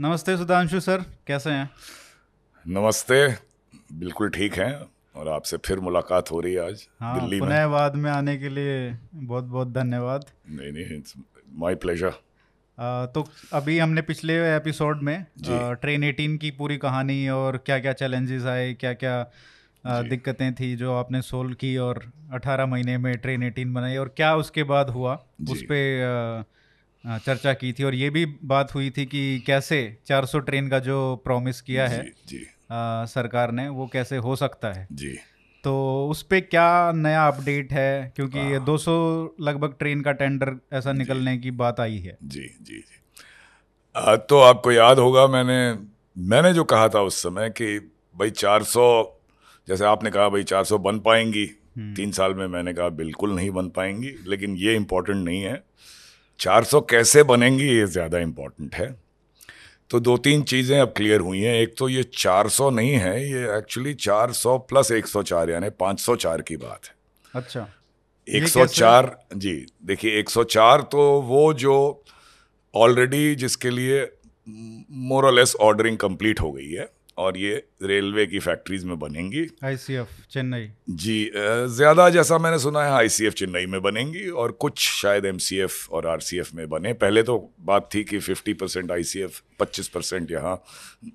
नमस्ते सुधांशु सर कैसे हैं? नमस्ते बिल्कुल ठीक हैं और आपसे फिर मुलाकात हो रही है आज हाँ दिल्ली में। बाद में आने के लिए बहुत बहुत धन्यवाद। नहीं नहीं माय प्लेजर तो अभी हमने पिछले एपिसोड में आ, ट्रेन 18 की पूरी कहानी और क्या क्या चैलेंजेस आए क्या क्या दिक्कतें थी जो आपने सोल्व की और 18 महीने में ट्रेन 18 बनाई और क्या उसके बाद हुआ उस पर चर्चा की थी और ये भी बात हुई थी कि कैसे 400 ट्रेन का जो प्रॉमिस किया जी, है जी, आ, सरकार ने वो कैसे हो सकता है? जी। तो उस पर क्या नया अपडेट है? क्योंकि ये 200 लगभग ट्रेन का टेंडर ऐसा निकलने की बात आई है। जी जी जी। आ, तो आपको याद होगा मैंने मैंने जो कहा था उस समय कि भाई 400 जैसे आपने कहा भाई 400 बन पाएँगी तीन साल में मैंने कहा बिल्कुल नहीं बन पाएँगी लेकिन ये इम्पोर्टेंट नहीं है। 400 कैसे बनेंगी ये ज़्यादा इम्पोर्टेंट है। तो दो तीन चीज़ें अब क्लियर हुई हैं। एक तो ये 400 नहीं है ये एक्चुअली 400 प्लस 104 यानी 504 की बात है। अच्छा। 104 जी देखिए 104 तो वो जो ऑलरेडी जिसके लिए मोरलेस ऑर्डरिंग कंप्लीट हो गई है। और ये रेलवे की फैक्ट्रीज में बनेंगी। आईसीएफ चेन्नई। जी ज़्यादा जैसा मैंने सुना है आईसीएफ चेन्नई में बनेंगी और कुछ शायद एमसीएफ और आरसीएफ में बने। पहले तो बात थी कि 50 परसेंट आई सी एफ़ पच्चीस परसेंट यहाँ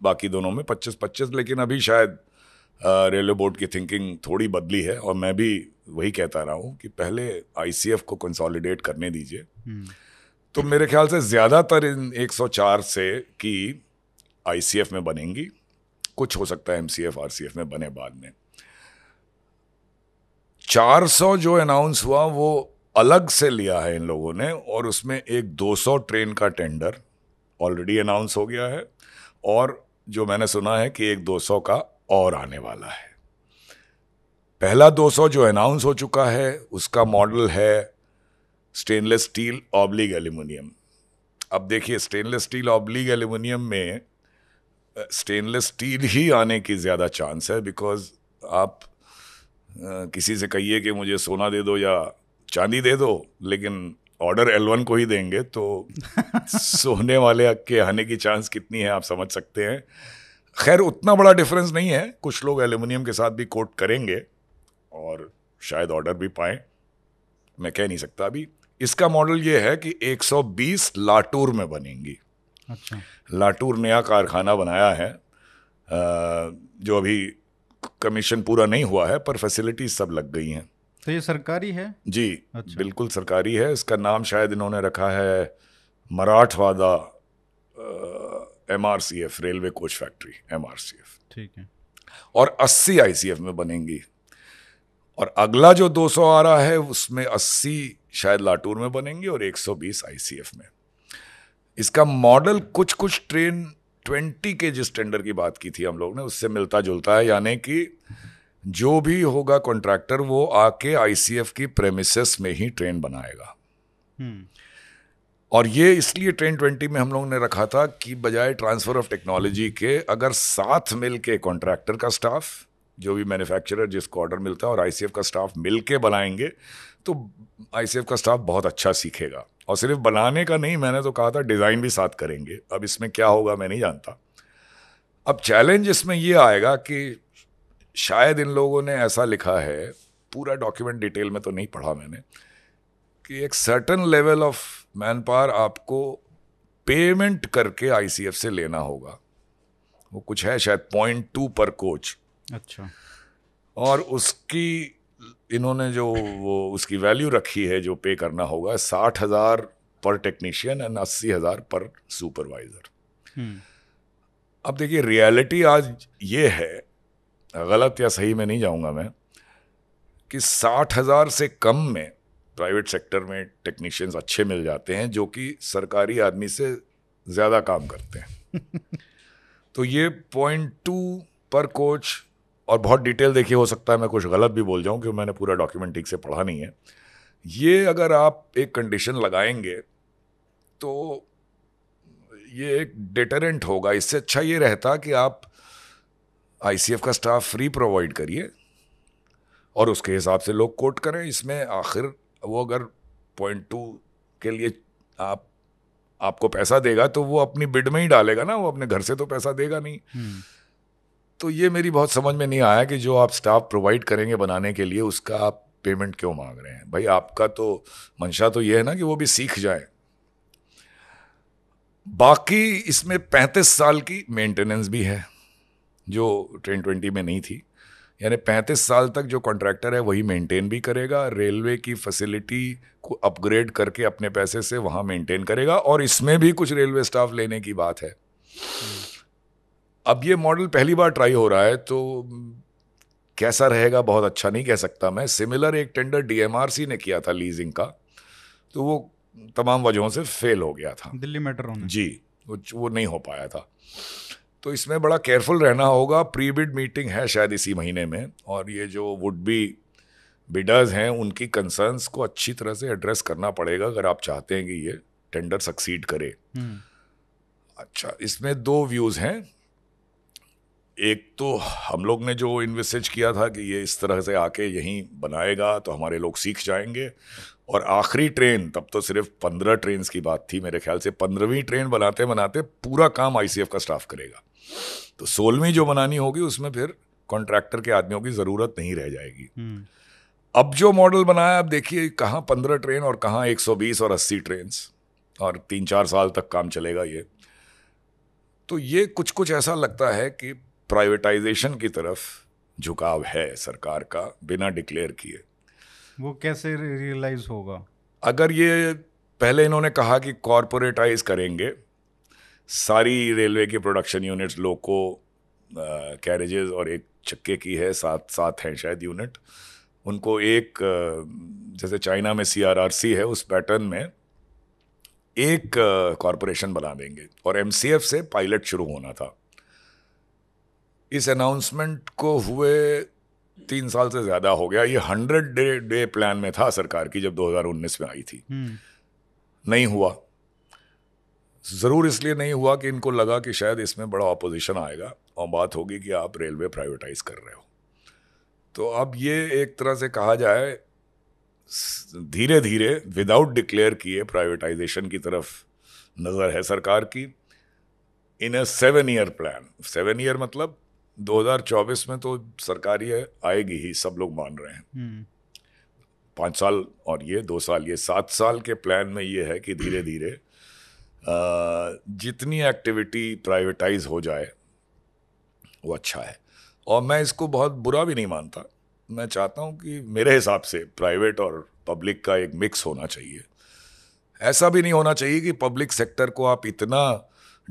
बाकी दोनों में 25 25 लेकिन अभी शायद रेलवे बोर्ड की थिंकिंग थोड़ी बदली है और मैं भी वही कहता रहा हूँ कि पहले आईसीएफ को कंसोलिडेट करने दीजिए। तो मेरे ख्याल से ज़्यादातर इन 104 से की आईसीएफ में बनेंगी। कुछ हो सकता है एमसीएफ आरसीएफ में बने बाद में। 400 जो अनाउंस हुआ, वो अलग से लिया है इन लोगों ने, और उसमें एक 200 ट्रेन का टेंडर ऑलरेडी अनाउंस हो गया है, और जो मैंने सुना है कि एक 200 का और आने वाला है। पहला 200 जो अनाउंस हो चुका है, उसका मॉडल है स्टेनलेस स्टील ऑब्लिग एल्यूमिनियम अब देखिए स्टेनलेस स्टील ऑब्लिग एल्यूमिनियम में स्टेनलेस स्टील ही आने की ज़्यादा चांस है बिकॉज़ आप किसी से कहिए कि मुझे सोना दे दो या चांदी दे दो लेकिन ऑर्डर एल वन को ही देंगे तो सोने वाले के आने की चांस कितनी है आप समझ सकते हैं। खैर उतना बड़ा डिफरेंस नहीं है। कुछ लोग एल्यूमिनियम के साथ भी कोट करेंगे और शायद ऑर्डर भी पाएँ। मैं कह नहीं सकता अभी। इसका मॉडल ये है कि 120 लाटूर में बनेंगी। अच्छा। लाटूर नया कारखाना बनाया है जो अभी कमीशन पूरा नहीं हुआ है पर फैसिलिटीज़ सब लग गई हैं। तो ये सरकारी है? जी अच्छा। बिल्कुल सरकारी है। इसका नाम शायद इन्होंने रखा है Marathwada M R C F railway coach factory M R C F ठीक है। और 80 एफ़ में बनेंगी। और अगला जो 200 आ रहा है उसमें 80 शायद लाटूर में बनेंगी और 120 आईसीएफ में। इसका मॉडल कुछ कुछ ट्रेन ट्वेंटी के जिस टेंडर की बात की थी हम लोग ने उससे मिलता जुलता है यानी कि जो भी होगा कॉन्ट्रैक्टर वो आके आईसीएफ की प्रेमिसेस में ही ट्रेन बनाएगा हम्म। और ये इसलिए ट्रेन ट्वेंटी में हम लोगों ने रखा था कि बजाय ट्रांसफ़र ऑफ़ टेक्नोलॉजी के अगर साथ मिल के कॉन्ट्रैक्टर का स्टाफ जो भी मैन्युफैक्चरर जिसको ऑर्डर मिलता है और आईसीएफ का स्टाफ मिल के बनाएँगे तो आईसीएफ का स्टाफ बहुत अच्छा सीखेगा। और सिर्फ़ बनाने का नहीं मैंने तो कहा था डिज़ाइन भी साथ करेंगे। अब इसमें क्या होगा मैं नहीं जानता। अब चैलेंज इसमें ये आएगा कि शायद इन लोगों ने ऐसा लिखा है पूरा डॉक्यूमेंट डिटेल में तो नहीं पढ़ा मैंने कि एक certain level of man power आपको पेमेंट करके आईसीएफ से लेना होगा। वो कुछ है शायद पॉइंट टू पर कोच अच्छा। और उसकी इन्होंने जो वो उसकी वैल्यू रखी है जो पे करना होगा साठ हज़ार पर टेक्नीशियन एंड अस्सी हज़ार पर सुपरवाइज़र हम्म। अब देखिए रियलिटी आज ये है गलत या सही में नहीं जाऊँगा मैं कि साठ हज़ार से कम में प्राइवेट सेक्टर में टेक्नीशियंस अच्छे मिल जाते हैं जो कि सरकारी आदमी से ज़्यादा काम करते हैं तो ये पॉइंट टू पर कोच और बहुत डिटेल देखिए हो सकता है मैं कुछ गलत भी बोल जाऊँ क्योंकि मैंने पूरा डॉक्यूमेंट ठीक से पढ़ा नहीं है। ये अगर आप एक कंडीशन लगाएँगे तो ये एक डिटरेंट होगा। इससे अच्छा ये रहता कि आप आईसीएफ का स्टाफ फ्री प्रोवाइड करिए और उसके हिसाब से लोग कोट करें। इसमें आखिर वो अगर पॉइंट टू के लिए आप आपको पैसा देगा तो वो अपनी बिड में ही डालेगा ना वो अपने घर से तो पैसा देगा नहीं। हम्म, तो ये मेरी बहुत समझ में नहीं आया कि जो आप स्टाफ प्रोवाइड करेंगे बनाने के लिए, उसका आप पेमेंट क्यों मांग रहे हैं? भाई, आपका तो मंशा तो ये है ना कि वो भी सीख जाए। बाकी इसमें पैंतीस साल की मेंटेनेंस भी है, जो ट्रेन ट्वेंटी में नहीं थी। यानी पैंतीस साल तक जो कॉन्ट्रैक्टर है, वही मेंटेन भी करेगा रेलवे की फैसिलिटी को अपग्रेड करके अपने पैसे से वहाँ मेंटेन करेगा, और इसमें भी कुछ रेलवे स्टाफ लेने की बात है। अब ये मॉडल पहली बार ट्राई हो रहा है तो कैसा रहेगा? बहुत अच्छा नहीं कह सकता मैं। सिमिलर एक टेंडर डीएमआरसी ने किया था लीजिंग का तो वो तमाम वजहों से फेल हो गया था। दिल्ली मेट्रो में। जी वो वो नहीं हो पाया था। तो इसमें बड़ा केयरफुल रहना होगा। प्री बिड मीटिंग है शायद इसी महीने में और ये जो वुड बी बिडर्स हैं उनकी कंसर्न्स को अच्छी तरह से एड्रेस करना पड़ेगा अगर आप चाहते हैं कि ये टेंडर सक्सीड करे। हम्म, अच्छा इसमें दो व्यूज़ हैं। एक तो हम लोग ने जो इन्वेस्टेज किया था कि ये इस तरह से आके यहीं बनाएगा तो हमारे लोग सीख जाएँगे। और आखिरी ट्रेन तब तो सिर्फ़ पंद्रह ट्रेन की बात थी मेरे ख्याल से पंद्रहवीं ट्रेन बनाते बनाते पूरा काम आईसीएफ का स्टाफ करेगा। तो सोलहवीं जो बनानी होगी उसमें फिर कॉन्ट्रैक्टर के आदमियों की ज़रूरत नहीं रह जाएगी। हम्म, अब जो मॉडल बनाया अब देखिए कहाँ पंद्रह ट्रेन और कहाँ एक सौ बीस और अस्सी ट्रेन और तीन चार साल तक काम चलेगा ये। तो ये कुछ कुछ ऐसा लगता है कि प्राइवेटाइजेशन की तरफ़ झुकाव है सरकार का बिना डिक्लेयर किए। वो कैसे रियलाइज़ होगा? अगर ये पहले इन्होंने कहा कि कॉरपोरेटाइज करेंगे सारी रेलवे की प्रोडक्शन यूनिट्स लोको कैरेजेस और एक चक्के की है सात सात हैं शायद यूनिट उनको एक जैसे चाइना में सीआरआरसी है उस पैटर्न में एक कॉरपोरेशन बना देंगे। और एमसीएफ से पायलट शुरू होना था। इस अनाउंसमेंट को हुए तीन साल से ज़्यादा हो गया। ये हंड्रेड डे डे प्लान में था सरकार की जब 2019 में आई थी। हम्म, नहीं हुआ। ज़रूर इसलिए नहीं हुआ कि इनको लगा कि शायद इसमें बड़ा ऑपोजिशन आएगा और बात होगी कि आप रेलवे प्राइवेटाइज कर रहे हो। तो अब ये एक तरह से कहा जाए धीरे धीरे विदाउट डिक्लेयर किए प्राइवेटाइजेशन की तरफ़ नज़र है सरकार की। In a seven year plan seven year मतलब 2024 में तो सरकारी आएगी ही सब लोग मान रहे हैं। हम्म, पाँच साल और ये दो साल ये सात साल के प्लान में ये है कि धीरे धीरे जितनी एक्टिविटी प्राइवेटाइज हो जाए वो अच्छा है। और मैं इसको बहुत बुरा भी नहीं मानता। मैं चाहता हूँ कि मेरे हिसाब से प्राइवेट और पब्लिक का एक मिक्स होना चाहिए। ऐसा भी नहीं होना चाहिए कि पब्लिक सेक्टर को आप इतना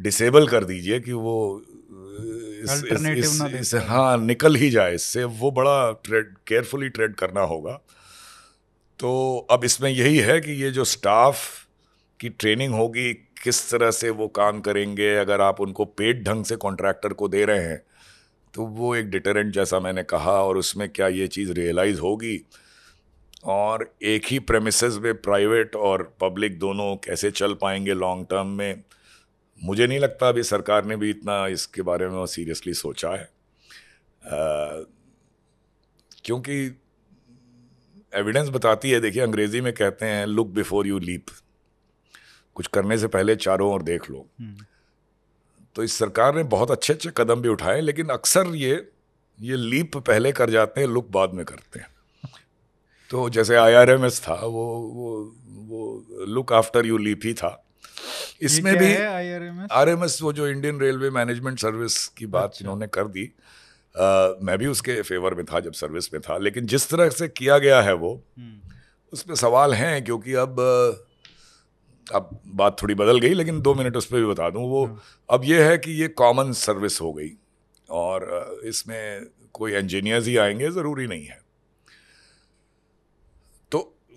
डिसेबल कर दीजिए कि वो इस, इस, इस, इस, हाँ निकल ही जाए। इससे वो बड़ा ट्रेड केयरफुली ट्रेड करना होगा। तो अब इसमें यही है कि ये जो स्टाफ की ट्रेनिंग होगी किस तरह से वो काम करेंगे अगर आप उनको पेड ढंग से कॉन्ट्रैक्टर को दे रहे हैं तो वो एक डिटरेंट जैसा मैंने कहा और उसमें क्या ये चीज़ रियलाइज़ होगी? और एक ही प्रेमिसेस में प्राइवेट और पब्लिक दोनों कैसे चल पाएँगे लॉन्ग टर्म में? मुझे नहीं लगता अभी सरकार ने भी इतना इसके बारे में सीरियसली सोचा है। अ, क्योंकि एविडेंस बताती है देखिए अंग्रेज़ी में कहते हैं लुक बिफोर यू लीप कुछ करने से पहले चारों ओर देख लो। हम्म, तो इस सरकार ने बहुत अच्छे अच्छे कदम भी उठाए लेकिन अक्सर ये ये लीप पहले कर जाते हैं लुक बाद में करते हैं। तो जैसे आईआरएमएस था वो वो वो लुक आफ्टर यू लीप ही था। इसमें भी है आईआरएमएस आरएमएस वो जो इंडियन रेलवे मैनेजमेंट सर्विस की बात अच्छा। इन्होंने कर दी अ, मैं भी उसके फेवर में था जब सर्विस में था लेकिन जिस तरह से किया गया है वो हम्म, उसमें सवाल हैं क्योंकि अब अब बात थोड़ी बदल गई लेकिन दो मिनट उस पर भी बता दूँ। वो अब ये है कि ये कॉमन सर्विस हो गई और इसमें कोई इंजीनियर्स ही आएँगे ज़रूरी नहीं है।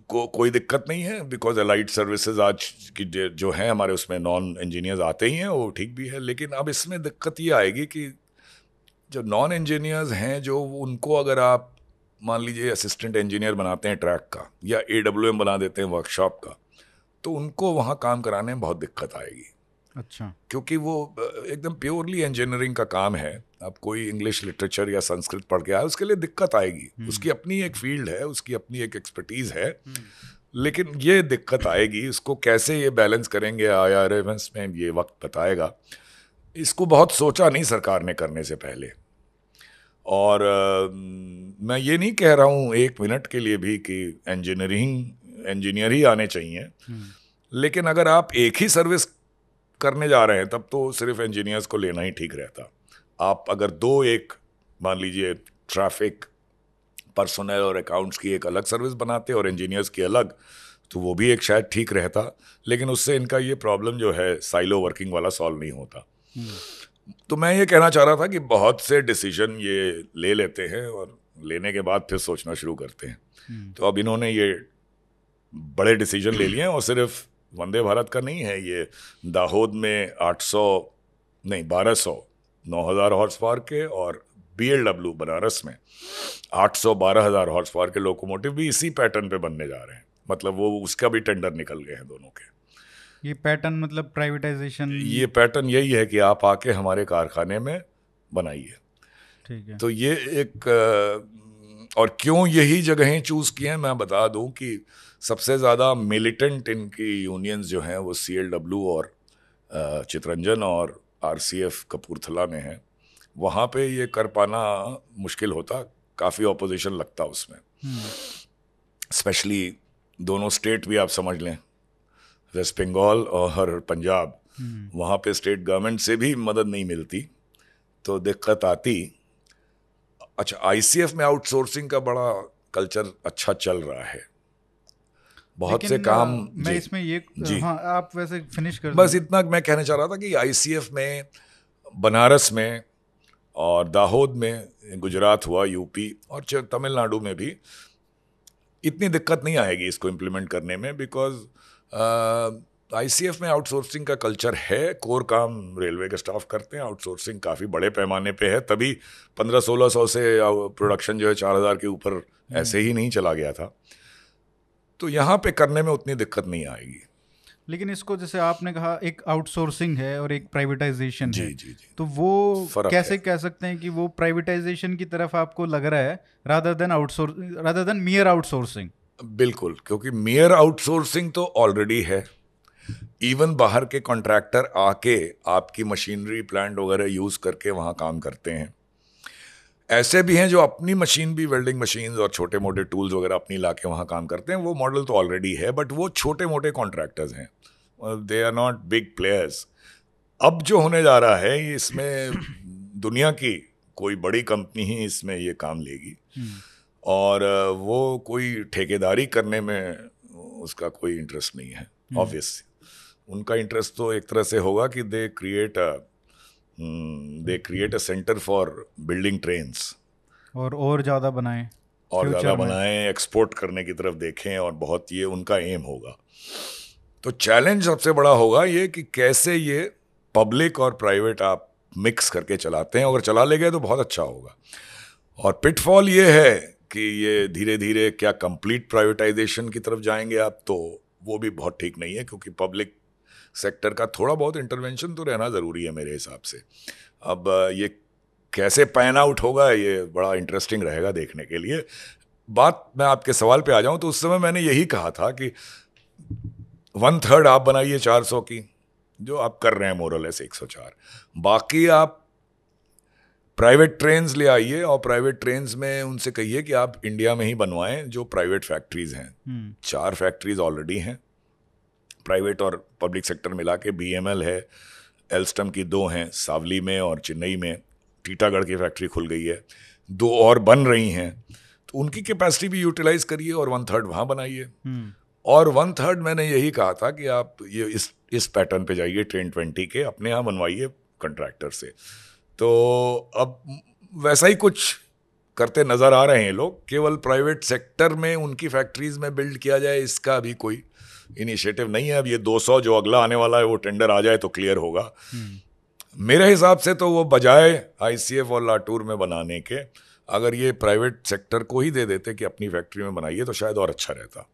को, कोई दिक्कत नहीं है बिकॉज़ अलाइट सर्विसेज़ आज की जो हैं हमारे उसमें नॉन इंजीनियर्स आते ही हैं वो ठीक भी है लेकिन अब इसमें दिक्कत ये आएगी कि जो नॉन इंजीनियर्स हैं जो उनको अगर आप मान लीजिए असिस्टेंट इंजीनियर बनाते हैं ट्रैक का या एडब्ल्यूएम बना देते हैं वर्कशॉप का तो उनको वहाँ काम कराने में बहुत दिक्कत आएगी। अच्छा। क्योंकि वो एकदम प्योरली इंजीनियरिंग का काम है। अब कोई इंग्लिश लिटरेचर या संस्कृत पढ़ के आए उसके लिए दिक्कत आएगी। उसकी अपनी एक फ़ील्ड है उसकी अपनी एक एक्सपर्टीज़ है। लेकिन ये दिक्कत आएगी इसको कैसे ये बैलेंस करेंगे आई आर में ये वक्त बताएगा। इसको बहुत सोचा नहीं सरकार ने करने से पहले। और आ, मैं ये नहीं कह रहा हूँ एक मिनट के लिए भी कि इंजीनियरिंग इंजीनियर ही आने चाहिए। हम्म। लेकिन अगर आप एक ही सर्विस करने जा रहे हैं, तब तो सिर्फ़ इंजीनियर्स को लेना ही ठीक रहता। आप अगर दो एक, मान लीजिए ट्रैफ़िक पर्सनल और अकाउंट्स की एक अलग सर्विस बनाते और इंजीनियर्स की अलग तो वो भी एक शायद ठीक रहता। लेकिन उससे इनका ये प्रॉब्लम जो है साइलो वर्किंग वाला सॉल्व नहीं होता। तो मैं ये कहना चाह रहा था कि बहुत से डिसीज़न ये ले लेते हैं और लेने के बाद फिर सोचना शुरू करते हैं। तो अब इन्होंने ये बड़े डिसीज़न ले लिए हैं और सिर्फ़ वंदे भारत का नहीं है ये। दाहोद में 800 नहीं 1200 9000 हॉर्स पावर के और बीएलडब्ल्यू बनारस में 800 12000 हॉर्स पावर के लोकोमोटिव भी इसी पैटर्न पे बनने जा रहे हैं। मतलब वो उसका भी टेंडर निकल गए हैं दोनों के। ये पैटर्न मतलब प्राइवेटाइजेशन ये पैटर्न यही है कि आप आके हमारे कारखाने में बनाइए। ठीक है। तो ये एक और क्यों यही जगहें चूज़ किए हैं मैं बता दूँ कि सबसे ज़्यादा मिलिटेंट इनकी यूनियंस जो हैं, वो सी एल डब्ल्यू और चितरंजन और आर सी एफ़ कपूरथला में हैं वहाँ पे ये कर पाना मुश्किल होता, काफ़ी ऑपोजिशन लगता उसमें स्पेशली। दोनों स्टेट भी आप समझ लें वेस्ट बंगाल और पंजाब। वहाँ पे स्टेट गवर्नमेंट से भी मदद नहीं मिलती तो दिक्कत आती अच्छा आईसीएफ में आउटसोर्सिंग का बड़ा कल्चर अच्छा चल रहा है बहुत से काम मैं इसमें ये जी। हाँ आप वैसे फिनिश कर बस इतना मैं कहना चाह रहा था कि आईसीएफ में बनारस में और दाहोद में गुजरात हुआ यूपी और तमिलनाडु में भी इतनी दिक्कत नहीं आएगी इसको इम्प्लीमेंट करने में बिकॉज़ आईसीएफ में आउटसोर्सिंग का कल्चर है कोर काम रेलवे के स्टाफ करते हैं आउटसोर्सिंग काफ़ी बड़े पैमाने पे है तभी पंद्रह सोलह सौ से प्रोडक्शन जो है चार हज़ार के ऊपर हम्म। ऐसे ही नहीं चला गया था। तो यहाँ पे करने में उतनी दिक्कत नहीं आएगी। लेकिन इसको जैसे आपने कहा एक आउटसोर्सिंग है और एक प्राइवेटाइजेशन है। जी जी। तो वो कैसे कह सकते हैं कि वो प्राइवेटाइजेशन की तरफ़ आपको लग रहा है rather than outsource rather than mere outsourcing बिल्कुल क्योंकि मेयर आउटसोर्सिंग तो ऑलरेडी है। इवन बाहर के कॉन्ट्रैक्टर आके आपकी मशीनरी प्लांट वगैरह यूज़ करके वहाँ काम करते हैं। ऐसे भी हैं जो अपनी मशीन भी वेल्डिंग मशीन और छोटे मोटे टूल्स वगैरह अपनी ला के वहाँ काम करते हैं। वो मॉडल तो ऑलरेडी है बट वो छोटे मोटे कॉन्ट्रैक्टर्स हैं। They are not big players अब जो होने जा रहा है इसमें दुनिया की कोई बड़ी कंपनी ही इसमें ये काम लेगी। हम्म। और वो कोई ठेकेदारी करने में उसका कोई इंटरेस्ट नहीं है ऑब्वियस हम्म। उनका इंटरेस्ट तो एक तरह से होगा कि they create they create a centre for building trains और और ज़्यादा बनाएँ और ज़्यादा बनाएँ एक्सपोर्ट करने की तरफ़ देखें और बहुत ये उनका एम होगा। तो चैलेंज सबसे बड़ा होगा ये कि कैसे ये पब्लिक और प्राइवेट आप मिक्स करके चलाते हैं। अगर चला ले गए तो बहुत अच्छा होगा। और पिटफॉल ये है कि ये धीरे धीरे क्या कंप्लीट प्राइवेटाइजेशन की तरफ़ जाएँगे आप तो वो भी बहुत ठीक नहीं है क्योंकि पब्लिक सेक्टर का थोड़ा बहुत इंटरवेंशन तो रहना ज़रूरी है मेरे हिसाब से। अब ये कैसे पैन आउट होगा ये बड़ा इंटरेस्टिंग रहेगा देखने के लिए। बात मैं आपके सवाल पे आ जाऊँ तो उस समय मैंने यही कहा था कि वन थर्ड आप बनाइए चार सौ की जो आप कर रहे हैं मोरल एस एक सौ चार। बाकी आप प्राइवेट ट्रेन्स ले आइए और प्राइवेट ट्रेन्स में उनसे कहिए कि आप इंडिया में ही बनवाएँ जो प्राइवेट फैक्ट्रीज हैं। हम्म। चार फैक्ट्रीज ऑलरेडी हैं। प्राइवेट और पब्लिक सेक्टर मिला के बीएमएल है एल्स्टम की दो हैं सावली में और चेन्नई में टीटागढ़ की फैक्ट्री खुल गई है। दो और बन रही हैं तो उनकी कैपेसिटी भी यूटिलाइज करिए और वन थर्ड वहाँ बनाइए। हम्म। और वन थर्ड मैंने यही कहा था कि आप ये इस इस पैटर्न पे जाइए ट्रेन ट्वेंटी के अपने यहाँ बनवाइए कंट्रैक्टर से। तो अब वैसा ही कुछ करते नज़र आ रहे हैं लोग केवल प्राइवेट सेक्टर में उनकी फैक्ट्रीज में बिल्ड किया जाए इसका अभी कोई इनिशिएटिव नहीं है। अब ये 200 जो अगला आने वाला है वो टेंडर आ जाए तो क्लियर होगा। मेरे हिसाब से तो वो बजाय आईसीएफ और लाटूर में बनाने के अगर ये प्राइवेट सेक्टर को ही दे देते कि अपनी फैक्ट्री में बनाइए तो शायद और अच्छा रहता।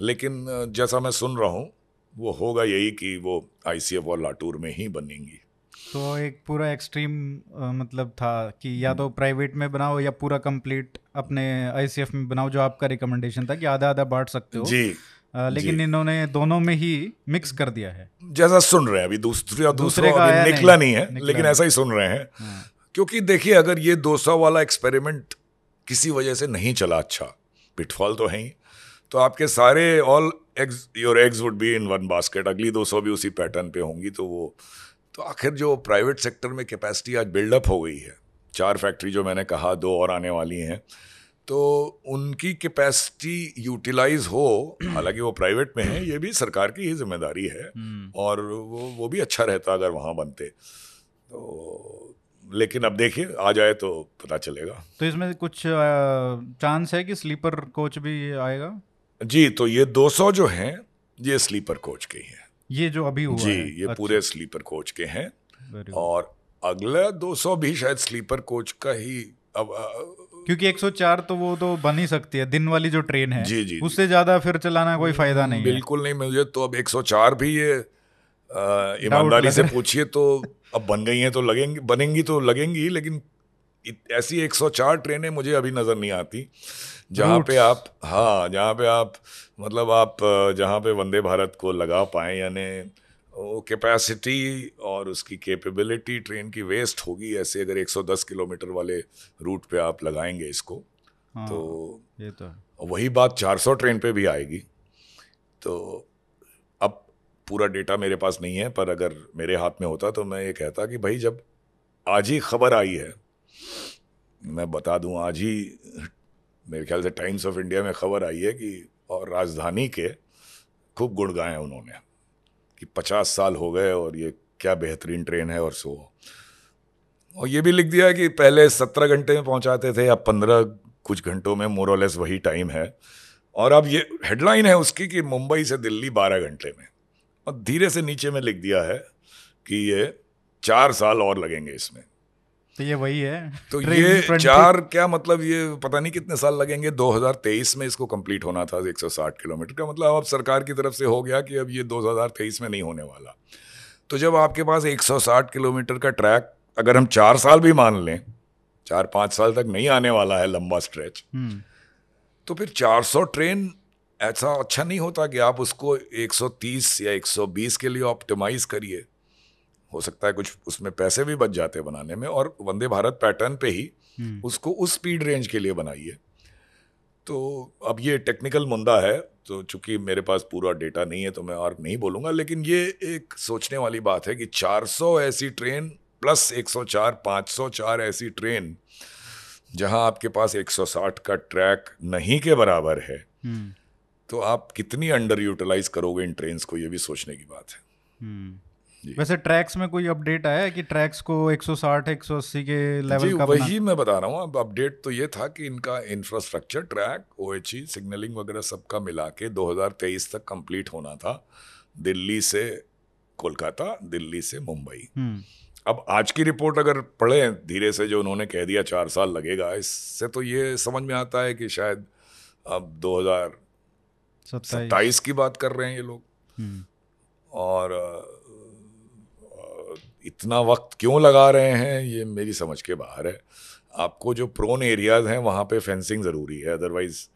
लेकिन जैसा मैं सुन रहा हूँ वो होगा यही कि वो आईसीएफ और लाटूर में ही बनेंगी। तो एक पूरा एक्सट्रीम मतलब था कि या तो प्राइवेट में बनाओ या पूरा कंप्लीट अपने आईसीएफ में बनाओ जो आपका रिकमेंडेशन था कि आधा आधा बांट सकते हो। जी। लेकिन इन्होंने दोनों में ही मिक्स कर दिया है। जैसा सुन रहे हैं अभी दूसरे दूसरे का आया निकला नहीं, नहीं है निकला लेकिन नहीं। ऐसा ही सुन रहे हैं। हाँ। क्योंकि देखिए अगर ये 200 वाला एक्सपेरिमेंट किसी वजह से नहीं चला अच्छा पिटफॉल तो है ही। तो आपके सारे all eggs your eggs would be in one basket अगली 200 भी उसी पैटर्न पे होंगी तो वो तो आखिर जो प्राइवेट सेक्टर में कैपेसिटी आज बिल्डअप हो गई है चार फैक्ट्री जो मैंने कहा दो और आने वाली हैं तो उनकी कैपेसिटी यूटिलाइज हो हालाँकि वो प्राइवेट में है ये भी सरकार की ही ज़िम्मेदारी है। हम्म। और वो वो भी अच्छा रहता अगर वहाँ बनते। तो लेकिन अब देखिए आ जाए तो पता चलेगा। तो इसमें कुछ चांस है कि स्लीपर कोच भी आएगा? जी तो ये 200 जो हैं ये स्लीपर कोच के ही हैं। ये जो अभी हुआ जी है। ये अच्छा। पूरे स्लीपर कोच के हैं। और अगला 200 भी शायद स्लीपर कोच का ही अब क्योंकि 104 तो वो तो बन ही सकती है दिन वाली जो ट्रेन है जी, जी, उससे ज़्यादा फिर चलाना कोई फ़ायदा नहीं है। बिल्कुल नहीं मुझे तो अब 104 भी ये ईमानदारी से पूछिए तो अब बन गई हैं तो लगेंगी बनेंगी तो लगेंगी लेकिन ऐसी 104 ट्रेनें मुझे अभी नज़र नहीं आती जहाँ पे आप हाँ जहाँ पे आप मतलब आप जहाँ पे वंदे भारत को लगा पाएँ यानी कैपेसिटी और उसकी कैपेबिलिटी ट्रेन की वेस्ट होगी ऐसे अगर 110 किलोमीटर वाले रूट पे आप लगाएँगे इसको हाँ, तो ये तो है। वही बात 400 ट्रेन पे भी आएगी। तो अब पूरा डेटा मेरे पास नहीं है पर अगर मेरे हाथ में होता तो मैं ये कहता कि भाई जब आज ही खबर आई है मैं बता दूँ आज ही मेरे ख्याल से टाइम्स ऑफ़ इंडिया में खबर आई है कि और राजधानी के खूब गुण गाए हैं उन्होंने। कि पचास साल हो गए और ये क्या बेहतरीन ट्रेन है और सो और ये भी लिख दिया कि पहले सत्रह घंटे में पहुंचाते थे, अब पंद्रह कुछ घंटों में मोरलेस वही टाइम है। और अब ये हेडलाइन है उसकी कि मुंबई से दिल्ली बारह घंटे में। और धीरे से नीचे में लिख दिया है कि ये चार साल और लगेंगे इसमें। तो ये वही है। तो ये चार क्या मतलब ये पता नहीं कितने साल लगेंगे 2023 में इसको कंप्लीट होना था 160 किलोमीटर का। मतलब अब सरकार की तरफ़ से हो गया कि अब ये 2023 में नहीं होने वाला। तो जब आपके पास 160 किलोमीटर का ट्रैक अगर हम चार साल भी मान लें चार पाँच साल तक नहीं आने वाला है लंबा स्ट्रेच हम्म, तो फिर 400 ट्रेन ऐसा अच्छा नहीं होता कि आप उसको 130 या 120 के लिए ऑप्टिमाइज करिए। हो सकता है कुछ उसमें पैसे भी बच जाते हैं बनाने में और वंदे भारत पैटर्न पे ही हम्म, उसको उस स्पीड रेंज के लिए बनाइए तो अब ये टेक्निकल मुद्दा है तो चूँकि मेरे पास पूरा डेटा नहीं है तो मैं और नहीं बोलूँगा लेकिन ये एक सोचने वाली बात है कि 400 ऐसी ट्रेन प्लस 104 504 ऐसी ट्रेन जहाँ आपके पास 160 का ट्रैक नहीं के बराबर है हम्म, तो आप कितनी अंडर यूटिलाइज करोगे इन ट्रेन्स को ये भी सोचने की बात है। हम्म। वैसे ट्रैक्स में कोई अपडेट आया है कि ट्रैक्स को 160 180 के लेवल का वही मैं बता रहा हूँ अब अपडेट तो ये था कि इनका इंफ्रास्ट्रक्चर ट्रैक ओएचई सिग्नलिंग वगैरह सबका मिला के 2023 तक कंप्लीट होना था दिल्ली से कोलकाता दिल्ली से मुंबई। हम्म, अब आज की रिपोर्ट अगर पढ़ें धीरे से जो उन्होंने कह दिया चार साल लगेगा इससे तो ये समझ में आता है कि शायद अब 27 2027 की बात कर रहे हैं ये लोग। हम्म, और इतना वक्त क्यों लगा रहे हैं? ये मेरी समझ के बाहर है। आपको जो प्रोन एरियाज़ हैं वहाँ पे फेंसिंग ज़रूरी है। अदरवाइज़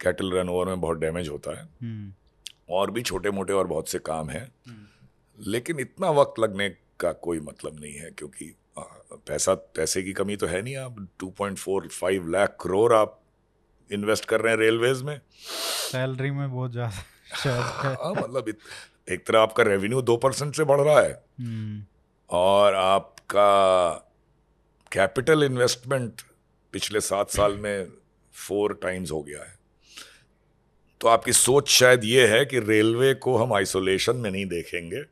कैटल रन ओवर में बहुत डैमेज होता है। हम्म, और भी छोटे मोटे और बहुत से काम हैं। लेकिन इतना वक्त लगने का कोई मतलब नहीं है क्योंकि पैसा पैसे की कमी तो है नहीं आप। 2.45 लाख करोड़ आप इन्वेस्ट कर रहे हैं रेलवेज में। सैलरी में बहुत ज़्यादा हाँ। मतलब एक तरह आपका रेवेन्यू दो परसेंट से बढ़ रहा है। हम्म, और आपका कैपिटल इन्वेस्टमेंट पिछले सात साल में फोर टाइम्स हो गया है। तो आपकी सोच शायद ये है कि रेलवे को हम आइसोलेशन में नहीं देखेंगे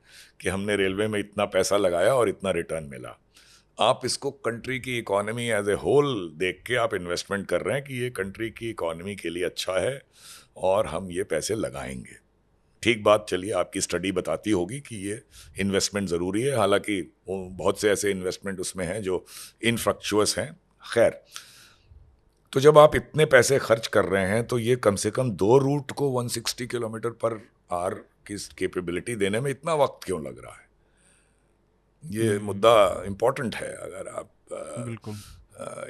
कि हमने रेलवे में इतना पैसा लगाया और इतना रिटर्न मिला। आप इसको कंट्री की इकोनॉमी एज ए होल देख के आप इन्वेस्टमेंट कर रहे हैं कि ये कंट्री की इकोनॉमी के लिए अच्छा है और हम ये पैसे लगाएँगे। ठीक बात चलिए आपकी स्टडी बताती होगी कि ये इन्वेस्टमेंट ज़रूरी है। हालाँकि बहुत से ऐसे इन्वेस्टमेंट उसमें हैं जो इनफ्रक्चुअस हैं। खैर तो जब आप इतने पैसे खर्च कर रहे हैं तो ये कम से कम दो रूट को 160 किलोमीटर पर आर की कैपेबिलिटी देने में इतना वक्त क्यों लग रहा है? ये मुद्दा इम्पोर्टेंट है। अगर आप बिल्कुल।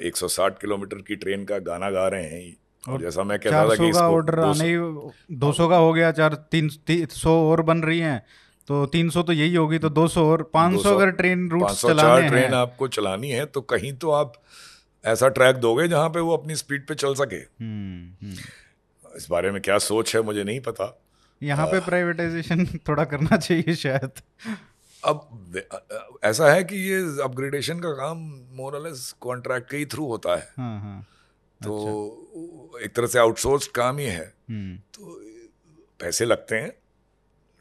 एक सौ साठ किलोमीटर की ट्रेन का गाना गा रहे हैं और, जैसा मैं कहता था कि का ऑर्डर आने ही दो सौ का हो गया चार तीन सौ और बन रही हैं। तो 300 तो यही होगी तो 200 और 500 अगर ट्रेन रूट चलाने ट्रेन आपको चलानी है तो कहीं तो आप ऐसा ट्रैक दोगे जहाँ पे वो अपनी स्पीड पे चल सके। हम्म, हम्म। इस बारे में क्या सोच है मुझे नहीं पता। यहाँ पे प्राइवेटाइजेशन थोड़ा करना चाहिए शायद। अब ऐसा है कि ये अपग्रेडेशन का काम मोरलेस कॉन्ट्रैक्ट के ही थ्रू होता है। हाँ, हाँ, तो अच्छा। एक तरह से आउटसोर्स काम ही है। हम्म। तो पैसे लगते हैं।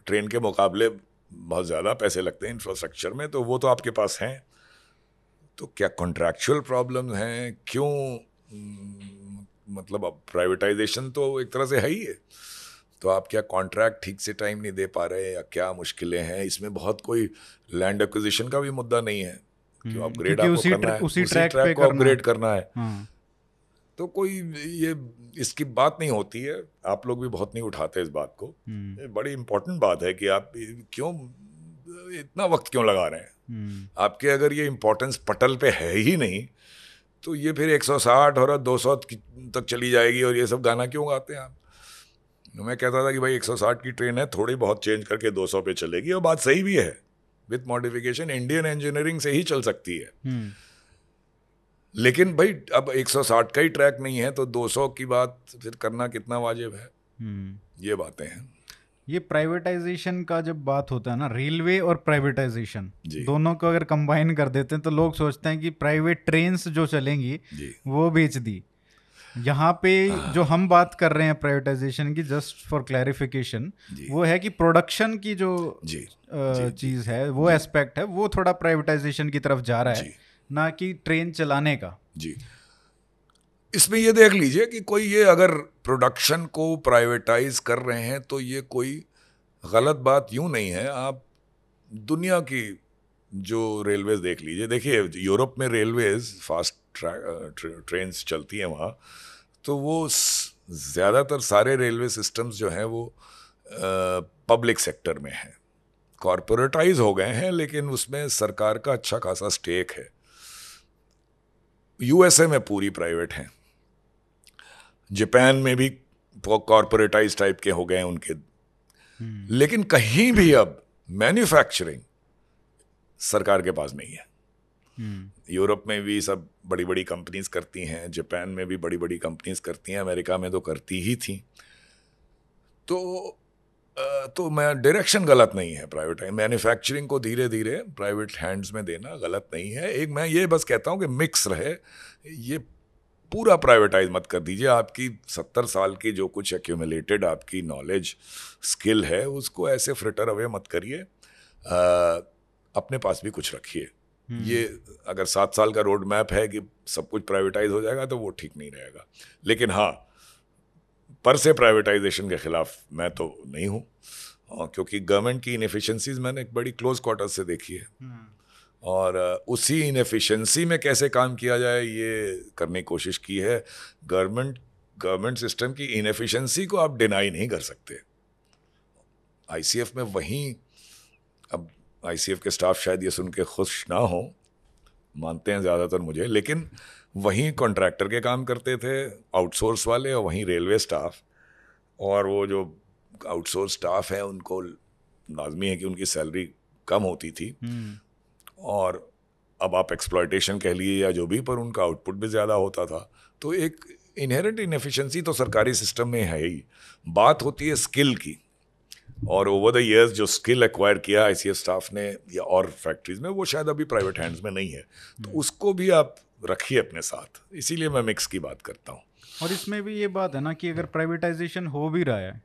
ट्रेन के मुकाबले बहुत ज़्यादा पैसे लगते हैं इंफ्रास्ट्रक्चर में तो वो तो आपके पास हैं। तो क्या कॉन्ट्रैक्चुअल प्रॉब्लम हैं? क्यों? मतलब अब प्राइवेटाइजेशन तो एक तरह से है ही है। तो आप क्या कॉन्ट्रैक्ट ठीक से टाइम नहीं दे पा रहे या क्या मुश्किलें हैं? इसमें बहुत कोई लैंड एक्विजिशन का भी मुद्दा नहीं है। क्यों अपग्रेड हम्म, आपको करना है? उसी, ट्रैक, ट्रैक को अपग्रेड करना हाँ। तो कोई ये इसकी बात नहीं होती है आप लोग भी बहुत नहीं उठाते इस बात को हम्म। बड़ी इंपॉर्टेंट बात है कि आप क्यों इतना वक्त क्यों लगा रहे हैं हम्म। आपके अगर ये इम्पोर्टेंस पटल पे है ही नहीं तो ये फिर 160 और 200 तक चली जाएगी और ये सब गाना क्यों गाते हैं आप मैं कहता था कि भाई 160 की ट्रेन है थोड़ी बहुत चेंज करके 200 पे चलेगी और बात सही भी है विथ मॉडिफिकेशन इंडियन इंजीनियरिंग से ही चल सकती है हम्म। लेकिन भाई अब 160 का ही ट्रैक नहीं है तो 200 की बात फिर करना कितना वाजिब है? हम्म। ये बातें हैं। ये प्राइवेटाइजेशन का जब बात होता है ना रेलवे और प्राइवेटाइजेशन दोनों को अगर कंबाइन कर देते हैं तो लोग सोचते हैं कि प्राइवेट ट्रेन जो चलेंगी वो बेच दी। यहाँ पे हाँ। जो हम बात कर रहे हैं प्राइवेटाइजेशन की जस्ट फॉर क्लैरिफिकेशन वो है कि प्रोडक्शन की जो चीज़ है वो एस्पेक्ट है वो थोड़ा प्राइवेटाइजेशन की तरफ़ जा रहा है। ना कि ट्रेन चलाने का। जी। इसमें ये देख लीजिए कि कोई ये अगर प्रोडक्शन को प्राइवेटाइज कर रहे हैं तो ये कोई गलत बात यूँ नहीं है। आप दुनिया की जो रेलवेज देख लीजिए, देखिए, यूरोप में रेलवेज फास्ट ट्रेन चलती हैं वहाँ तो वो ज़्यादातर सारे रेलवे सिस्टम्स जो हैं वो पब्लिक सेक्टर में हैं। कॉरपोरेटाइज हो गए हैं, लेकिन उसमें सरकार का अच्छा खासा स्टेक है। यूएसए में पूरी प्राइवेट हैं जापान में भी कॉरपोरेटाइज टाइप के हो गए उनके हम्म। लेकिन कहीं भी अब मैन्युफैक्चरिंग सरकार के पास नहीं है हम्म। यूरोप में भी सब बड़ी बड़ी कंपनीज़ करती हैं जापान में भी बड़ी बड़ी कंपनीज़ करती हैं अमेरिका में तो करती ही थी तो तो मैं डायरेक्शन गलत नहीं है प्राइवेट मैन्युफैक्चरिंग को धीरे धीरे प्राइवेट हैंड्स में देना गलत नहीं है। एक मैं ये बस कहता हूँ कि मिक्स रहे ये पूरा प्राइवेटाइज मत कर दीजिए। आपकी सत्तर साल की जो कुछ एक्यूमुलेटेड आपकी नॉलेज स्किल है उसको ऐसे फ्रिटर अवे मत करिए। अपने पास भी कुछ रखिए। हम्म। ये अगर सात साल का रोड मैप है कि सब कुछ प्राइवेटाइज हो जाएगा तो वो ठीक नहीं रहेगा। लेकिन हाँ पर से प्राइवेटाइजेशन के खिलाफ मैं तो नहीं हूँ। क्योंकि गवर्नमेंट की इनफिशेंसीज मैंने एक बड़ी क्लोज क्वार्टर से देखी है। हम्म। और उसी इनफिशेंसी में कैसे काम किया जाए ये करने की कोशिश की है। गवर्नमेंट गवर्नमेंट सिस्टम की इनफिशेंसी को आप डिनाई नहीं कर सकते। आईसीएफ में वहीं अब आईसीएफ के स्टाफ शायद ये सुन के खुश ना हो मानते हैं ज़्यादातर मुझे लेकिन वहीं कॉन्ट्रैक्टर के काम करते थे आउटसोर्स वाले और वहीं रेलवे स्टाफ और वो जो आउटसोर्स स्टाफ है उनको लाजमी है कि उनकी सैलरी कम होती थी। हम्म। और अब आप एक्सप्लॉयटेशन कह लिए या जो भी पर उनका आउटपुट भी ज़्यादा होता था। तो एक इनहेरेंट इनफिशेंसी तो सरकारी सिस्टम में है ही। बात होती है स्किल की। और ओवर द ईयर्स जो स्किल एक्वायर किया आई स्टाफ ने या और फैक्ट्रीज में वो शायद अभी प्राइवेट हैंड्स में नहीं है। तो हम्म। उसको भी आप रखिए अपने साथ। इसीलिए मैं मिक्स की बात करता हूँ। और इसमें भी ये बात है ना कि अगर प्राइवेटाइजेशन हो भी रहा है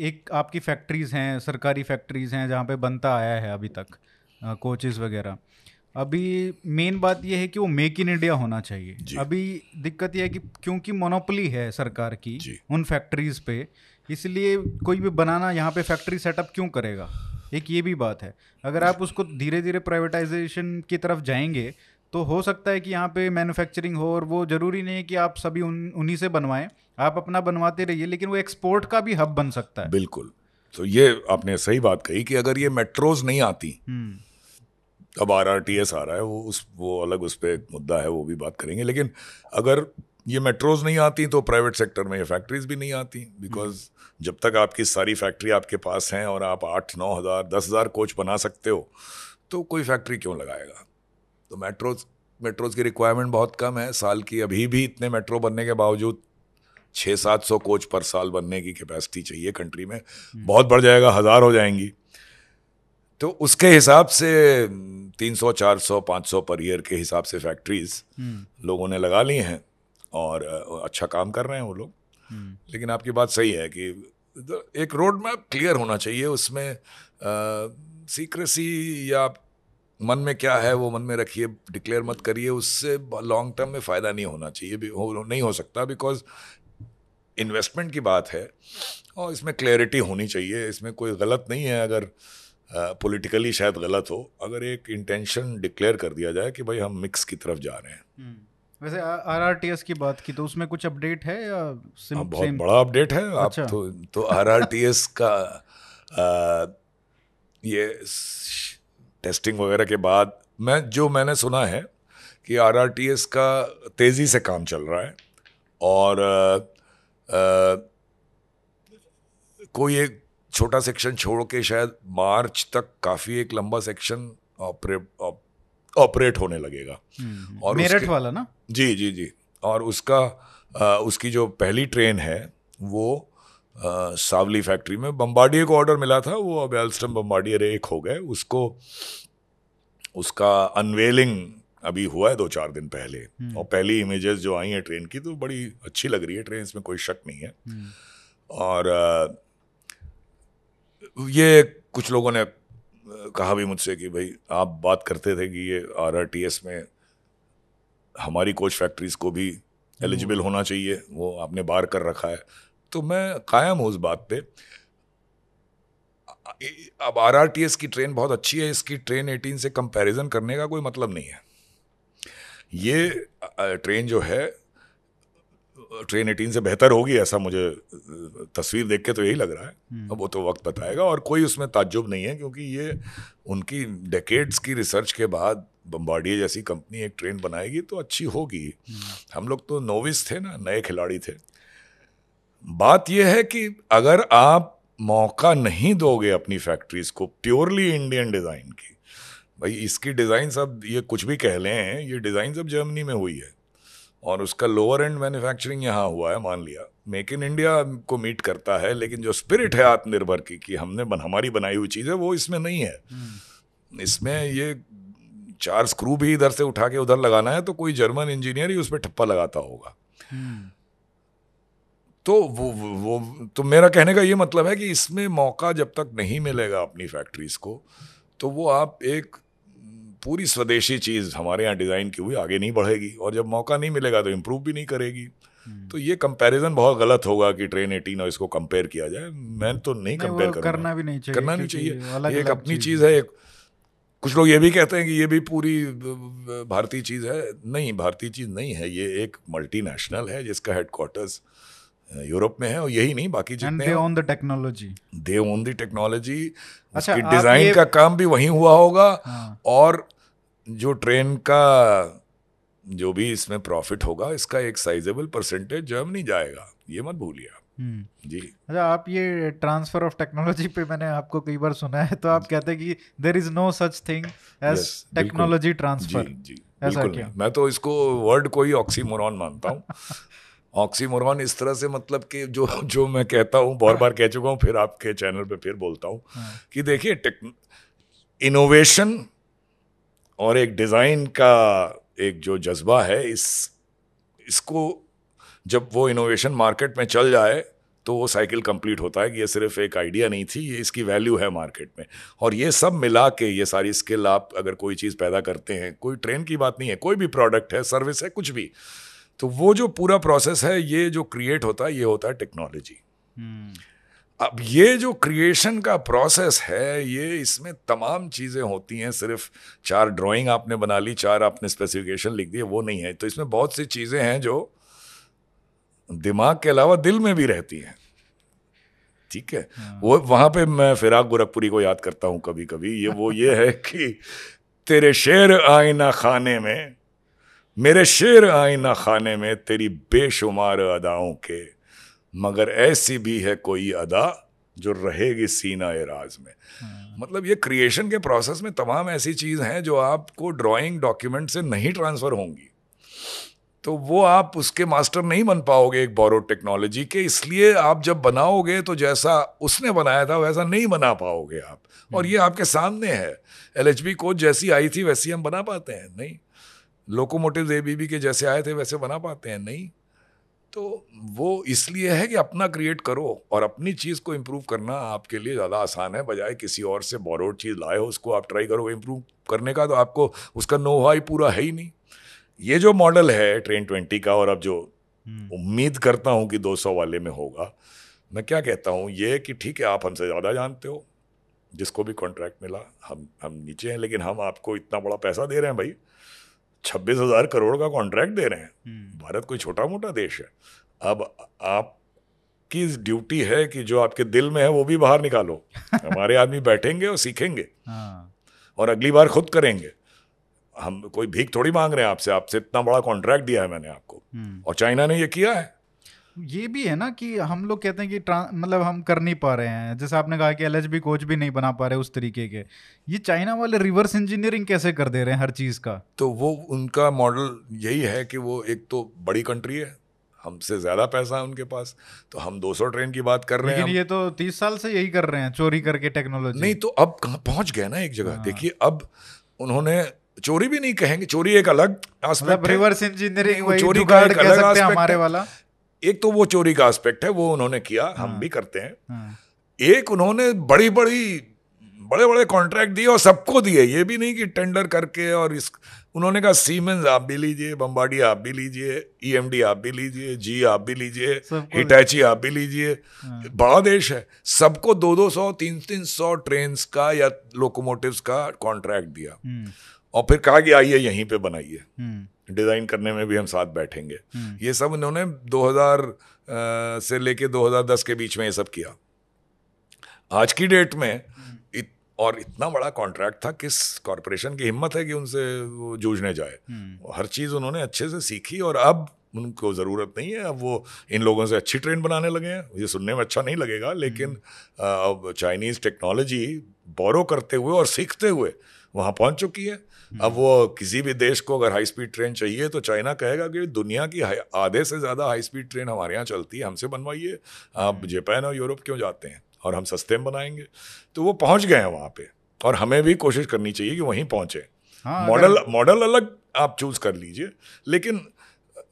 एक आपकी फैक्ट्रीज़ हैं सरकारी फैक्ट्रीज़ हैं जहाँ पे बनता आया है अभी तक कोचेज़ वगैरह। अभी मेन बात यह है कि वो मेक इन इंडिया होना चाहिए। अभी दिक्कत यह है कि क्योंकि मोनोपली है सरकार की उन फैक्ट्रीज पे इसलिए कोई भी बनाना यहाँ पे फैक्ट्री सेटअप क्यों करेगा? एक ये भी बात है। अगर आप उसको धीरे धीरे प्राइवेटाइजेशन की तरफ़ जाएँगे तो हो सकता है कि यहाँ पे मैन्युफैक्चरिंग हो और वो ज़रूरी नहीं है कि आप सभी उन उन्हीं से बनवाएँ। आप अपना बनवाते रहिए लेकिन वो एक्सपोर्ट का भी हब बन सकता है। बिल्कुल। तो ये आपने सही बात कही कि अगर ये मेट्रोज नहीं आती हम्म। अब आर आर टी एस आ रहा है वो उस वो अलग उस पर मुद्दा है वो भी बात करेंगे। लेकिन अगर ये मेट्रोज नहीं आती तो प्राइवेट सेक्टर में ये फैक्ट्रीज भी नहीं आती बिकॉज़ जब तक आपकी सारी फैक्ट्री आपके पास हैं और आप आठ नौ हज़ार दस हज़ार कोच बना सकते हो तो कोई फैक्ट्री क्यों लगाएगा? तो मेट्रोज मेट्रोज की रिक्वायरमेंट बहुत कम है। साल की अभी भी इतने मेट्रो बनने के बावजूद छः सात सौ कोच पर साल बनने की कैपेसिटी चाहिए कंट्री में। बहुत बढ़ जाएगा हज़ार हो जाएँगी। तो उसके हिसाब से तीन सौ चार सौ पाँच सौ पर ईयर के हिसाब से फैक्ट्रीज हम्म। लोगों ने लगा ली हैं और अच्छा काम कर रहे हैं वो लोग। हम्म। लेकिन आपकी बात सही है कि एक रोड मैप क्लियर होना चाहिए। उसमें सीक्रेसी या मन में क्या है वो मन में रखिए डिक्लेयर मत करिए उससे लॉन्ग टर्म में फ़ायदा नहीं होना चाहिए भी हो नहीं हो सकता बिकॉज़ इन्वेस्टमेंट की बात है और इसमें क्लैरिटी होनी चाहिए इसमें कोई गलत नहीं है अगर पॉलिटिकली uh, शायद गलत हो अगर एक इंटेंशन डिक्लेयर कर दिया जाए कि भाई हम मिक्स की तरफ़ जा रहे हैं हम्म। वैसे आरआरटीएस की बात की तो उसमें कुछ अपडेट है या सिम, हाँ, बहुत सेम? बड़ा अपडेट है अच्छा। आप तो तो आरआरटीएस का आ, ये टेस्टिंग वगैरह के बाद मैं जो मैंने सुना है कि आरआरटीएस का तेज़ी से काम चल रहा है और आ, आ, कोई एक छोटा सेक्शन छोड़ के शायद मार्च तक काफ़ी एक लंबा सेक्शन ऑपरेट ऑपरेट होने लगेगा। हम्म, और मेरठ वाला ना? जी जी जी। और उसका आ, उसकी जो पहली ट्रेन है वो सावली फैक्ट्री में बम्बाडियर को ऑर्डर मिला था वो अब एल्स्टम बम्बाडियर एक हो गए उसको उसका अनवेलिंग अभी हुआ है दो चार दिन पहले हम्म। और पहली इमेजेस जो आई हैं ट्रेन की तो बड़ी अच्छी लग रही है ट्रेन इसमें कोई शक नहीं है हम्म। और आ, ये कुछ लोगों ने कहा भी मुझसे कि भाई आप बात करते थे कि ये आरआरटीएस में हमारी कोच फैक्ट्रीज को भी एलिजिबल होना चाहिए वो आपने बार कर रखा है तो मैं कायम हूँ उस बात पे। अब आर आर टी एस की ट्रेन बहुत अच्छी है इसकी ट्रेन 18 से कंपैरिजन करने का कोई मतलब नहीं है। ये ट्रेन जो है ट्रेन एटीन से बेहतर होगी ऐसा मुझे तस्वीर देख के तो यही लग रहा है। हम्म। अब वो तो वक्त बताएगा और कोई उसमें ताज्जुब नहीं है क्योंकि ये उनकी डेकेड्स की रिसर्च के बाद बम्बाडिया जैसी कंपनी एक ट्रेन बनाएगी तो अच्छी होगी। हम्म। हम लोग तो नोविस थे ना नए खिलाड़ी थे। बात यह है कि अगर आप मौका नहीं दोगे अपनी फैक्ट्रीज को प्योरली इंडियन डिज़ाइन की भाई इसकी डिज़ाइन सब ये कुछ भी कह लें ये डिज़ाइन सब जर्मनी में हुई है और उसका लोअर एंड मैन्युफैक्चरिंग यहाँ हुआ है मान लिया मेक इन इंडिया को मीट करता है लेकिन जो स्पिरिट है आत्मनिर्भर की कि हमने बन, हमारी बनाई हुई चीज़ है वो इसमें नहीं है हम्म। इसमें ये चार स्क्रू भी इधर से उठा के उधर लगाना है तो कोई जर्मन इंजीनियर ही उस पर ठप्पा लगाता होगा हम्म। तो वो वो तो मेरा कहने का ये मतलब है कि इसमें मौका जब तक नहीं मिलेगा अपनी फैक्ट्रीज को तो वो आप एक पूरी स्वदेशी चीज़ हमारे यहाँ डिज़ाइन की हुई आगे नहीं बढ़ेगी और जब मौका नहीं मिलेगा तो इम्प्रूव भी नहीं करेगी। हम्म। तो ये कंपैरिजन बहुत गलत होगा कि ट्रेन एटीन और इसको कंपेयर किया जाए। मैं तो नहीं कंपेयर करना भी नहीं चाहिए करना नहीं चाहिए। एक अपनी चीज़ है। एक कुछ लोग ये भी कहते हैं कि ये भी पूरी भारतीय चीज़ है। नहीं भारतीय चीज़ नहीं है। ये एक मल्टीनेशनल है जिसका हेडक्वार्टर्स यूरोप में है और यही नहीं बाकी जितने own the technology they own the technology उसकी डिज़ाइन का काम भी वहीं हुआ होगा हाँ। और जो ट्रेन का जो भी इसमें प्रॉफिट होगा इसका एक साइजेबल परसेंटेज जर्मनी जाएगा। ये मत भूलिए हम्म। जी। अच्छा आप ये ट्रांसफ़र ऑफ़ टेक्नोलॉजी पे मैंने आपको कई बार सुना है तो आप कहते हैं कि there is no such thing as technology transfer जी, जी ऐसा क्या? मैं तो इसको वर्ड को ही ऑक्सीमोरॉन मानता हूँ। ऑक्सीमोरॉन इस तरह से मतलब कि जो जो मैं कहता हूँ बार बार कह चुका हूँ फिर आपके चैनल पे फिर बोलता हूँ हाँ। कि देखिए इनोवेशन और एक डिज़ाइन का एक जो जज्बा है इस इसको जब वो इनोवेशन मार्केट में चल जाए तो वो साइकिल कंप्लीट होता है कि ये सिर्फ़ एक आइडिया नहीं थी ये इसकी वैल्यू है मार्केट में और ये सब मिला के ये सारी स्किल आप अगर कोई चीज़ पैदा करते हैं कोई ट्रेन की बात नहीं है कोई भी प्रोडक्ट है सर्विस है कुछ भी तो वो जो पूरा प्रोसेस है ये जो क्रिएट होता है ये होता है टेक्नोलॉजी हम्म। अब ये जो क्रिएशन का प्रोसेस है ये इसमें तमाम चीज़ें होती हैं सिर्फ़ चार ड्राइंग आपने बना ली चार आपने स्पेसिफिकेशन लिख दिए वो नहीं है। तो इसमें बहुत सी चीज़ें हैं जो दिमाग के अलावा दिल में भी रहती हैं। ठीक है? हाँ। वो वहाँ पे मैं फिराक गोरखपुरी को याद करता हूँ कभी कभी ये वो ये है कि तेरे शेर आईना खाने में मेरे शेर आईना खाने में तेरी बेशुमार अदाओं के मगर ऐसी भी है कोई अदा जो रहेगी सीना राज में। हाँ। मतलब ये क्रिएशन के प्रोसेस में तमाम ऐसी चीज़ हैं जो आपको ड्राइंग डॉक्यूमेंट से नहीं ट्रांसफ़र होंगी। तो वो आप उसके मास्टर नहीं बन पाओगे एक बोरो टेक्नोलॉजी के इसलिए आप जब बनाओगे तो जैसा उसने बनाया था वैसा नहीं बना पाओगे आप। और ये आपके सामने है। एल एच कोच जैसी आई थी वैसी हम बना पाते हैं नहीं। लोकोमोटिव ए बी बी के जैसे आए थे वैसे बना पाते हैं नहीं तो वो इसलिए है कि अपना क्रिएट करो और अपनी चीज़ को इम्प्रूव करना आपके लिए ज़्यादा आसान है बजाय किसी और से बोरोड चीज़ लाए हो उसको आप ट्राई करो इम्प्रूव करने का तो आपको उसका नोहा ही पूरा है ही नहीं ये जो मॉडल है ट्रेन ट्वेंटी का और अब जो हम्म। उम्मीद करता हूँ कि 200 वाले में होगा मैं क्या कहता हूँ ये कि ठीक है आप हमसे ज़्यादा जानते हो जिसको भी कॉन्ट्रैक्ट मिला हम हम नीचे हैं लेकिन हम आपको इतना बड़ा पैसा दे रहे हैं भाई छब्बीस हज़ार करोड़ का कॉन्ट्रैक्ट दे रहे हैं। हम्म। भारत कोई छोटा मोटा देश है। अब आप आपकी ड्यूटी है कि जो आपके दिल में है वो भी बाहर निकालो। हमारे आदमी बैठेंगे और सीखेंगे। हाँ। और अगली बार खुद करेंगे। हम कोई भीख थोड़ी मांग रहे हैं आपसे। आपसे इतना बड़ा कॉन्ट्रैक्ट दिया है मैंने आपको। हम्म। और चाइना ने ये किया है। ये भी है ना कि हम लोग कहते हैं कि मतलब हम कर नहीं पा रहे हैं। जैसे आपने कहा कि एल कोच भी नहीं बना पा रहे उस तरीके के। ये चाइना वाले रिवर्स इंजीनियरिंग कैसे कर दे रहे हैं हर चीज़ का? तो वो उनका मॉडल यही है कि वो एक तो बड़ी कंट्री है हमसे ज़्यादा पैसा है उनके पास तो हम 200 ट्रेन की बात कर रहे हैं ये तो 30 साल से यही कर रहे हैं चोरी करके टेक्नोलॉजी। नहीं तो अब कहाँ पहुँच गए ना एक जगह? हाँ। देखिए अब उन्होंने चोरी भी नहीं कहेंगे चोरी एक अलग रिवर्स इंजीनियरिंग चोरी का एक अलग हमारे वाला। एक तो वो चोरी का एस्पेक्ट है वो उन्होंने किया हाँ, हम भी करते हैं। हाँ, एक उन्होंने बड़ी बड़ी बड़े बड़े कॉन्ट्रैक्ट दिए और सबको दिए। ये भी नहीं कि टेंडर करके और इस उन्होंने कहा सीमेंस आप भी लीजिए बम्बाडी आप भी लीजिए ईएमडी आप भी लीजिए जी आप भी लीजिए हिटैची आप भी लीजिए। हाँ। बड़ा देश है। सबको दो दो सौ तीन तीन सौ ट्रेन का या लोकोमोटिव्स का कॉन्ट्रैक्ट दिया। हम्म। और फिर कहा कि आइए यहीं पे बनाइए। हम्म। डिज़ाइन करने में भी हम साथ बैठेंगे। हम्म। ये सब उन्होंने 2000 से लेके 2010 के बीच में ये सब किया। आज की डेट में इत, और इतना बड़ा कॉन्ट्रैक्ट था किस कॉरपोरेशन की हिम्मत है कि उनसे वो जूझने जाए? हम्म। हर चीज़ उन्होंने अच्छे से सीखी और अब उनको ज़रूरत नहीं है। अब वो इन लोगों से अच्छी ट्रेन बनाने लगे हैं। ये सुनने में अच्छा नहीं लगेगा लेकिन हम्म। अब चाइनीज़ टेक्नोलॉजी बोरो करते हुए और सीखते हुए वहाँ पहुँच चुकी है। अब वो किसी भी देश को अगर हाई स्पीड ट्रेन चाहिए तो चाइना कहेगा कि दुनिया की आधे से ज़्यादा हाई स्पीड ट्रेन हमारे यहाँ चलती है हमसे बनवाइए। आप जापान और यूरोप क्यों जाते हैं? और हम सस्ते में बनाएँगे। तो वो पहुँच गए हैं वहाँ पर और हमें भी कोशिश करनी चाहिए कि वहीं पहुँचे। हाँ, मॉडल मॉडल अलग आप चूज़ कर लीजिए लेकिन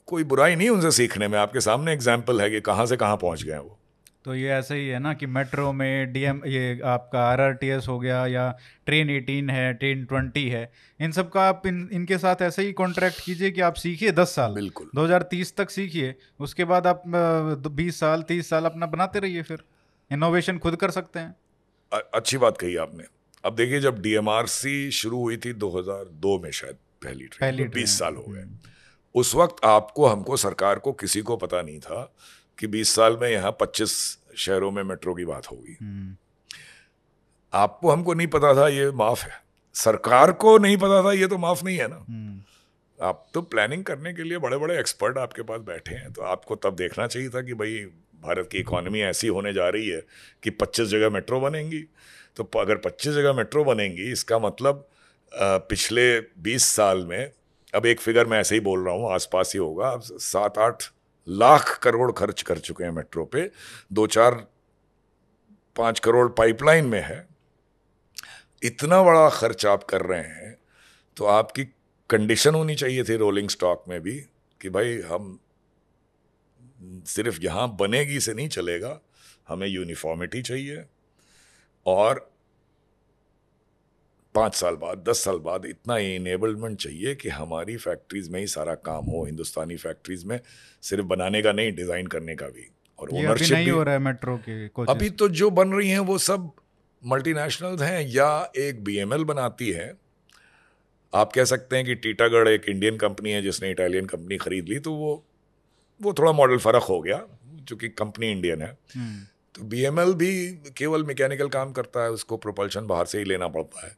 कोई बुराई नहीं उनसे सीखने में। आपके सामने एग्ज़ाम्पल है कि कहाँ से कहाँ पहुँच गए हैं वो। तो ये ऐसे ही है ना कि मेट्रो में डीएम ये आपका आरआरटीएस हो गया या ट्रेन 18 है ट्रेन 20 है इन सब का आप इन इनके साथ ऐसे ही कॉन्ट्रैक्ट कीजिए कि आप सीखिए 10 साल। बिल्कुल। 2030 तक सीखिए उसके बाद आप 20 साल 30 साल अपना बनाते रहिए फिर। इनोवेशन खुद कर सकते हैं। अच्छी बात कही आपने। अब देखिए जब डीएमआरसी शुरू हुई थी 2002 में शायद पहली ट्रेन पहली तो बीस साल हो गए। हम्म। उस वक्त आपको हमको सरकार को किसी को पता नहीं था कि 20 साल में यहाँ 25 शहरों में मेट्रो की बात होगी। आपको हमको नहीं पता था ये माफ़ है सरकार को नहीं पता था ये तो माफ़ नहीं है ना। आप तो प्लानिंग करने के लिए बड़े बड़े एक्सपर्ट आपके पास बैठे हैं तो आपको तब देखना चाहिए था कि भाई भारत की इकोनॉमी ऐसी होने जा रही है कि 25 जगह मेट्रो बनेंगी तो अगर 25 जगह मेट्रो बनेंगी, इसका मतलब पिछले 20 साल में, अब एक फिगर मैं ऐसे ही बोल रहा हूँ, आसपास ही होगा सात, आठ लाख करोड़ खर्च कर चुके हैं मेट्रो पे। दो चार, पाँच करोड़ पाइपलाइन में है। इतना बड़ा खर्च आप कर रहे हैं तो आपकी कंडीशन होनी चाहिए थी रोलिंग स्टॉक में भी कि भाई हम सिर्फ़ यहाँ बनेगी से नहीं चलेगा, हमें यूनिफॉर्मिटी चाहिए। और पाँच साल बाद दस साल बाद इतना इनेबलमेंट चाहिए कि हमारी फैक्ट्रीज में ही सारा काम हो हिंदुस्तानी फैक्ट्रीज में सिर्फ़ बनाने का नहीं डिज़ाइन करने का भी। और ओनरशिप भी हो रहा है मेट्रो के अभी तो जो बन रही हैं वो सब मल्टीनेशनल हैं या एक बीएमएल बनाती है। आप कह सकते हैं कि टीटागढ़ एक इंडियन कंपनी है जिसने इटालियन कंपनी खरीद ली तो वो वो थोड़ा मॉडल फ़र्क हो गया क्योंकि कंपनी इंडियन है। हम्म। तो बीएमएल भी केवल मैकेनिकल काम करता है उसको प्रोपल्शन बाहर से ही लेना पड़ता है।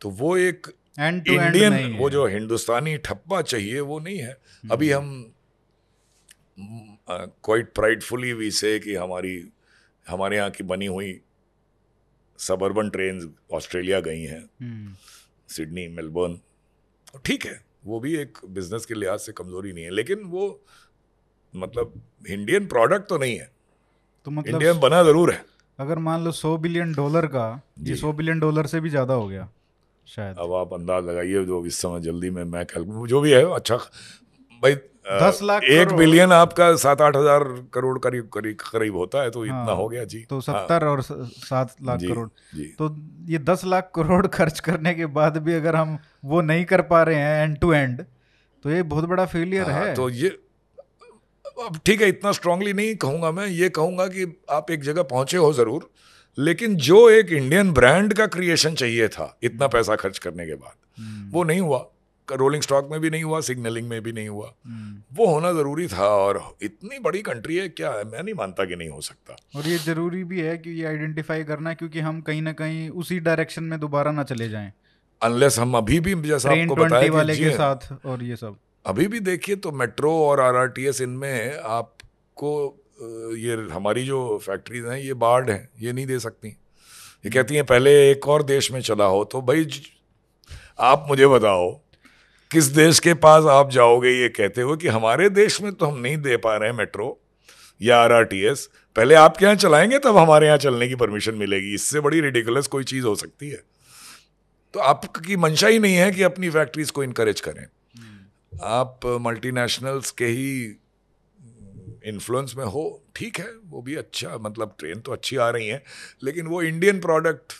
तो वो एक इंडियन वो जो हिंदुस्तानी ठप्पा चाहिए वो नहीं है। अभी हम क्वाइट प्राइडफुली वी से कि हमारी हमारे यहाँ की बनी हुई सबर्बन ट्रेन ऑस्ट्रेलिया गई हैं। हम्म, सिडनी मेलबर्न ठीक है वो भी एक बिज़नेस के लिहाज से कमज़ोरी नहीं है लेकिन वो मतलब इंडियन प्रोडक्ट तो नहीं है। तो मतलब इंडिया में बना ज़रूर है। अगर मान लो सौ बिलियन डॉलर का ये। सौ बिलियन डॉलर से भी ज़्यादा हो गया। शायद। अब आप अंदाज लगाइए जो इस समय जल्दी में मैं कैलकुलेट जो भी है अच्छा भाई 10 लाख एक बिलियन आपका सात आठ हज़ार करोड़ करीब करीब करीब होता है तो हाँ, इतना हाँ, हो गया जी। तो सत्तर हाँ, और सात लाख करोड़। जी। तो ये दस लाख करोड़ खर्च करने के बाद भी अगर हम वो नहीं कर पा रहे हैं एंड टू एंड तो ये बहुत बड़ा फेलियर हाँ, है। तो ये अब ठीक है इतना स्ट्रांगली नहीं कहूँगा मैं ये कहूँगा कि आप एक जगह पहुँचे हो ज़रूर लेकिन जो एक इंडियन ब्रांड का क्रिएशन चाहिए था इतना पैसा खर्च करने के बाद हम्म, वो नहीं हुआ। रोलिंग स्टॉक में भी नहीं हुआ सिग्नलिंग में भी नहीं हुआ। हम्म। वो होना ज़रूरी था और इतनी बड़ी कंट्री है क्या है? मैं नहीं मानता कि नहीं हो सकता। और ये ज़रूरी भी है कि ये आइडेंटिफाई करना क्योंकि हम कहीं ना कहीं उसी डायरेक्शन में दोबारा ना चले जाएँ। अनलेस हम अभी भी जैसा आपको बताया कि वाले के साथ और ये सब। अभी भी देखिए तो मेट्रो और आरआरटीएस इनमें आपको ये हमारी जो फैक्ट्रीज हैं ये बार्ड हैं ये नहीं दे सकती। ये कहती हैं पहले एक और देश में चला हो तो भाई आप मुझे बताओ किस देश के पास आप जाओगे? ये कहते हो कि हमारे देश में तो हम नहीं दे पा रहे हैं मेट्रो या आरआरटीएस पहले आपके यहाँ चलाएँगे तब हमारे यहाँ चलने की परमिशन मिलेगी। इससे बड़ी रिडिकुलस कोई चीज़ हो सकती है। तो आपकी मंशा ही नहीं है कि अपनी फैक्ट्रीज को इनकरेज करें। आप मल्टीनेशनल्स के ही इन्फ्लुएंस में हो ठीक है वो भी अच्छा मतलब ट्रेन तो अच्छी आ रही है लेकिन वो इंडियन प्रोडक्ट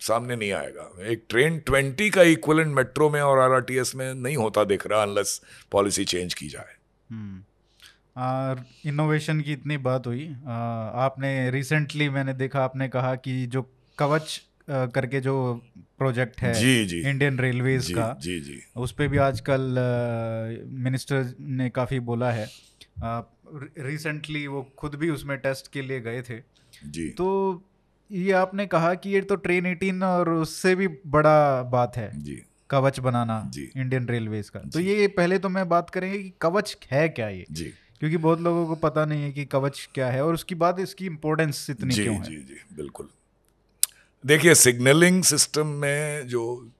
सामने नहीं आएगा। एक ट्रेन ट्वेंटी का इक्वलेंट मेट्रो में और आरआरटीएस में नहीं होता दिख रहा अनलेस पॉलिसी चेंज की जाए। हम्म। और इनोवेशन की इतनी बात हुई। आ, आपने रिसेंटली मैंने देखा आपने कहा कि जो कवच आ, करके जो प्रोजेक्ट है जी जी। इंडियन रेलवेज का जी जी। उस पर भी आजकल मिनिस्टर ने काफ़ी बोला है। रिसेंटली वो खुद भी उसमें टेस्ट के लिए गए थे। जी। तो ये आपने कहा कि ये तो ट्रेन 18 और उससे भी बड़ा बात है जी। कवच बनाना जी। इंडियन रेलवेज का। तो ये पहले तो मैं बात करेंगे कि कवच है क्या ये? जी। क्योंकि बहुत लोगों को पता नहीं है कि कवच क्या है और उसकी बात इसकी इम्पोर्टेंस इतनी जी क्यों है। जी जी बिल्कुल। देखिए सिग्नलिंग सिस्टम में जो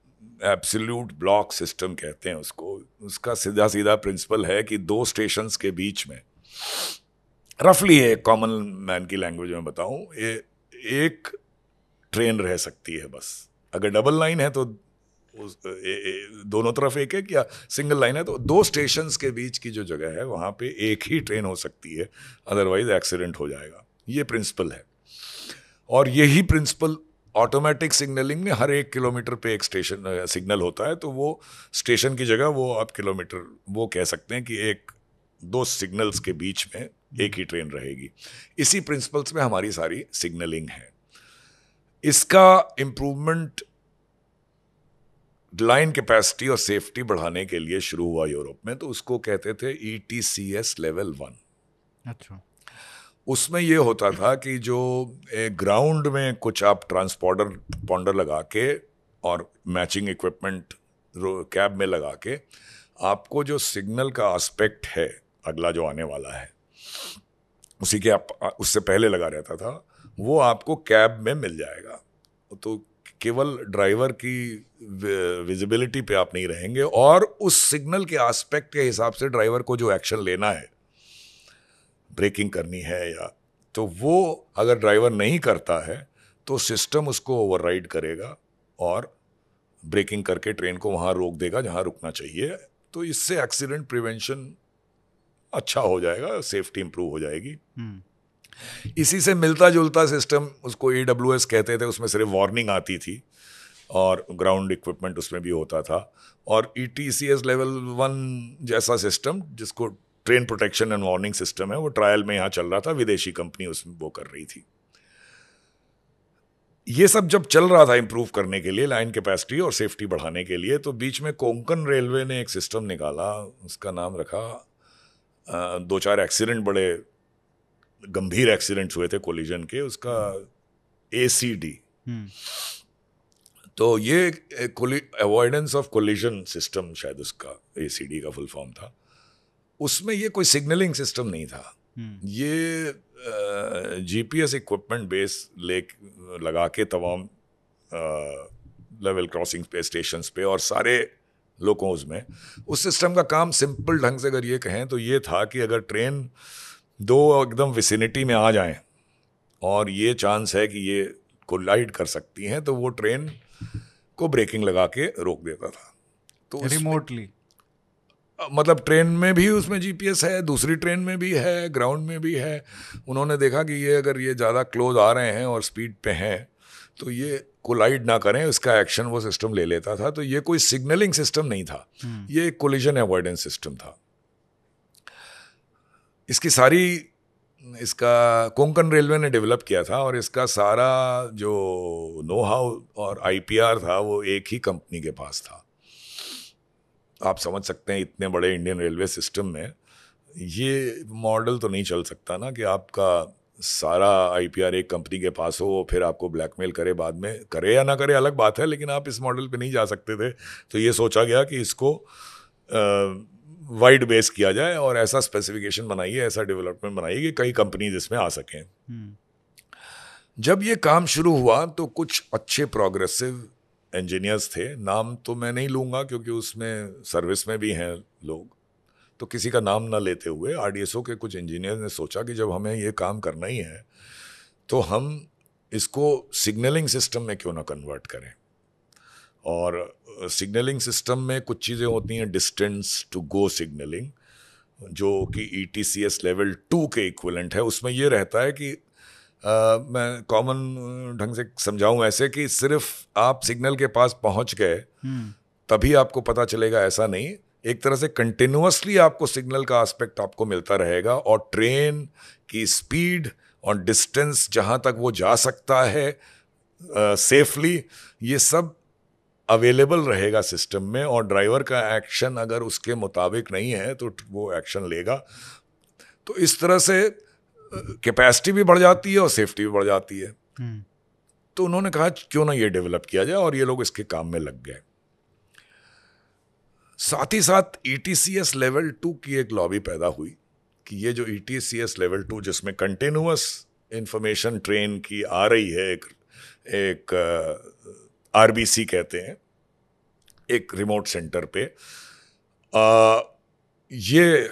एब्सोल्यूट ब्लॉक सिस्टम कहते हैं उसको उसका सीधा सीधा प्रिंसिपल है कि दो स्टेशंस के बीच में रफली एक कॉमन मैन की लैंग्वेज में बताऊँ ये एक ट्रेन रह सकती है बस। अगर डबल लाइन है तो उस ए, ए, दोनों तरफ़ एक एक या सिंगल लाइन है तो दो स्टेशन के बीच की जो जगह है वहाँ पे एक ही ट्रेन हो सकती है अदरवाइज़ एक्सीडेंट हो जाएगा। ये प्रिंसिपल है। और यही प्रिंसिपल ऑटोमेटिक सिग्नलिंग में हर एक किलोमीटर पे एक स्टेशन सिग्नल होता है तो वो स्टेशन की जगह वो आप किलोमीटर वो कह सकते हैं कि एक दो सिग्नल्स के बीच में एक ही ट्रेन रहेगी। इसी प्रिंसिपल्स में हमारी सारी सिग्नलिंग है। इसका इम्प्रूवमेंट लाइन कैपेसिटी और सेफ्टी बढ़ाने के लिए शुरू हुआ यूरोप में तो उसको कहते थे E T C S level one अच्छा। उसमें ये होता था कि जो ग्राउंड में कुछ आप ट्रांसपोर्टर पॉन्डर लगा के और मैचिंग इक्विपमेंट कैब में लगा के आपको जो सिग्नल का एस्पेक्ट है अगला जो आने वाला है, उसी के आप उससे पहले लगा रहता था, वो आपको कैब में मिल जाएगा। तो केवल ड्राइवर की विजिबिलिटी पे आप नहीं रहेंगे और उस सिग्नल के एस्पेक्ट के हिसाब से ड्राइवर को जो एक्शन लेना है, ब्रेकिंग करनी है या तो वो अगर ड्राइवर नहीं करता है तो सिस्टम उसको ओवरराइड करेगा और ब्रेकिंग करके ट्रेन को वहाँ रोक देगा जहाँ रुकना चाहिए। तो इससे एक्सीडेंट प्रिवेंशन अच्छा हो जाएगा सेफ्टी इंप्रूव हो जाएगी। हम्म। इसी से मिलता जुलता सिस्टम उसको ए कहते थे उसमें सिर्फ़ वार्निंग आती थी और ग्राउंड इक्विपमेंट उसमें भी होता था। और ईटीसीएस लेवल वन जैसा सिस्टम जिसको train protection and warning system है वो ट्रायल में यहाँ चल रहा था विदेशी कंपनी उसमें वो कर रही थी। ये सब जब चल रहा था इंप्रूव करने के लिए लाइन कैपेसिटी और सेफ्टी बढ़ाने के लिए तो बीच में कोंकण रेलवे ने एक सिस्टम निकाला उसका नाम रखा दो चार एक्सीडेंट बड़े गंभीर एक्सीडेंट्स हुए थे कोलिजन के उसका ए सी डी तो ये अवॉइडेंस ऑफ़ कोलिजन सिस्टम शायद उसका ए सी डी का फुल फॉर्म था। उसमें ये कोई सिग्नलिंग सिस्टम नहीं था। हम्म। ये जीपीएस इक्विपमेंट बेस ले लगा के तमाम लेवल क्रॉसिंग पे स्टेशन पे और सारे लोकोज में उस सिस्टम का काम सिंपल ढंग से अगर ये कहें तो ये था कि अगर ट्रेन दो एकदम विसिनिटी में आ जाएँ और ये चांस है कि ये कोलाइड कर सकती हैं तो वो ट्रेन को ब्रेकिंग लगा के रोक देता था। तो रिमोटली मतलब ट्रेन में भी उसमें जीपीएस है दूसरी ट्रेन में भी है ग्राउंड में भी है। उन्होंने देखा कि ये अगर ये ज़्यादा क्लोज आ रहे हैं और स्पीड पे हैं तो ये कोलाइड ना करें उसका एक्शन वो सिस्टम ले लेता था तो ये कोई सिग्नलिंग सिस्टम नहीं था। हम्म। ये एक कोलिजन अवॉइडेंस सिस्टम था। इसकी सारी इसका कोंकण रेलवे ने डेवलप किया था और इसका सारा जो नो हाउ और आईपीआर था वो एक ही कंपनी के पास था। आप समझ सकते हैं इतने बड़े इंडियन रेलवे सिस्टम में ये मॉडल तो नहीं चल सकता ना कि आपका सारा आईपीआर एक कंपनी के पास हो फिर आपको ब्लैकमेल करे बाद में। करे या ना करे अलग बात है लेकिन आप इस मॉडल पे नहीं जा सकते थे। तो ये सोचा गया कि इसको वाइड बेस किया जाए और ऐसा स्पेसिफिकेशन बनाइए ऐसा डेवलपमेंट बनाइए कि कई कंपनीज़ इसमें आ सकें। हम्म। जब ये काम शुरू हुआ तो कुछ अच्छे प्रोग्रेसिव इंजीनियर्स थे। नाम तो मैं नहीं लूँगा क्योंकि उसमें सर्विस में भी हैं लोग। तो किसी का नाम ना लेते हुए आरडीएसओ के कुछ इंजीनियर ने सोचा कि जब हमें ये काम करना ही है तो हम इसको सिग्नलिंग सिस्टम में क्यों ना कन्वर्ट करें? और सिग्नलिंग सिस्टम में कुछ चीज़ें होती हैं डिस्टेंस टू गो सिग्नलिंग जो कि E T C S level two के इक्वलेंट है। उसमें ये रहता है कि आ, मैं कॉमन ढंग से समझाऊं ऐसे कि सिर्फ़ आप सिग्नल के पास पहुँच गए हम्म। तभी आपको पता चलेगा ऐसा नहीं। एक तरह से कंटिन्यूसली आपको सिग्नल का एस्पेक्ट आपको मिलता रहेगा और ट्रेन की स्पीड और डिस्टेंस जहाँ तक वो जा सकता है सेफली ये सब अवेलेबल रहेगा सिस्टम में और ड्राइवर का एक्शन अगर उसके मुताबिक नहीं है तो वो एक्शन लेगा। तो इस तरह से कैपेसिटी भी बढ़ जाती है और सेफ्टी भी बढ़ जाती है। हम्म। तो उन्होंने कहा क्यों ना ये डेवलप किया जाए और ये लोग इसके काम में लग गए? साथ ही साथ E T C S level two की एक लॉबी पैदा हुई कि ये जो E T C S level two जिसमें कंटिन्यूस इंफॉर्मेशन ट्रेन की आ रही है एक एक आर बी सी कहते हैं एक रिमोट सेंटर पे आ, ये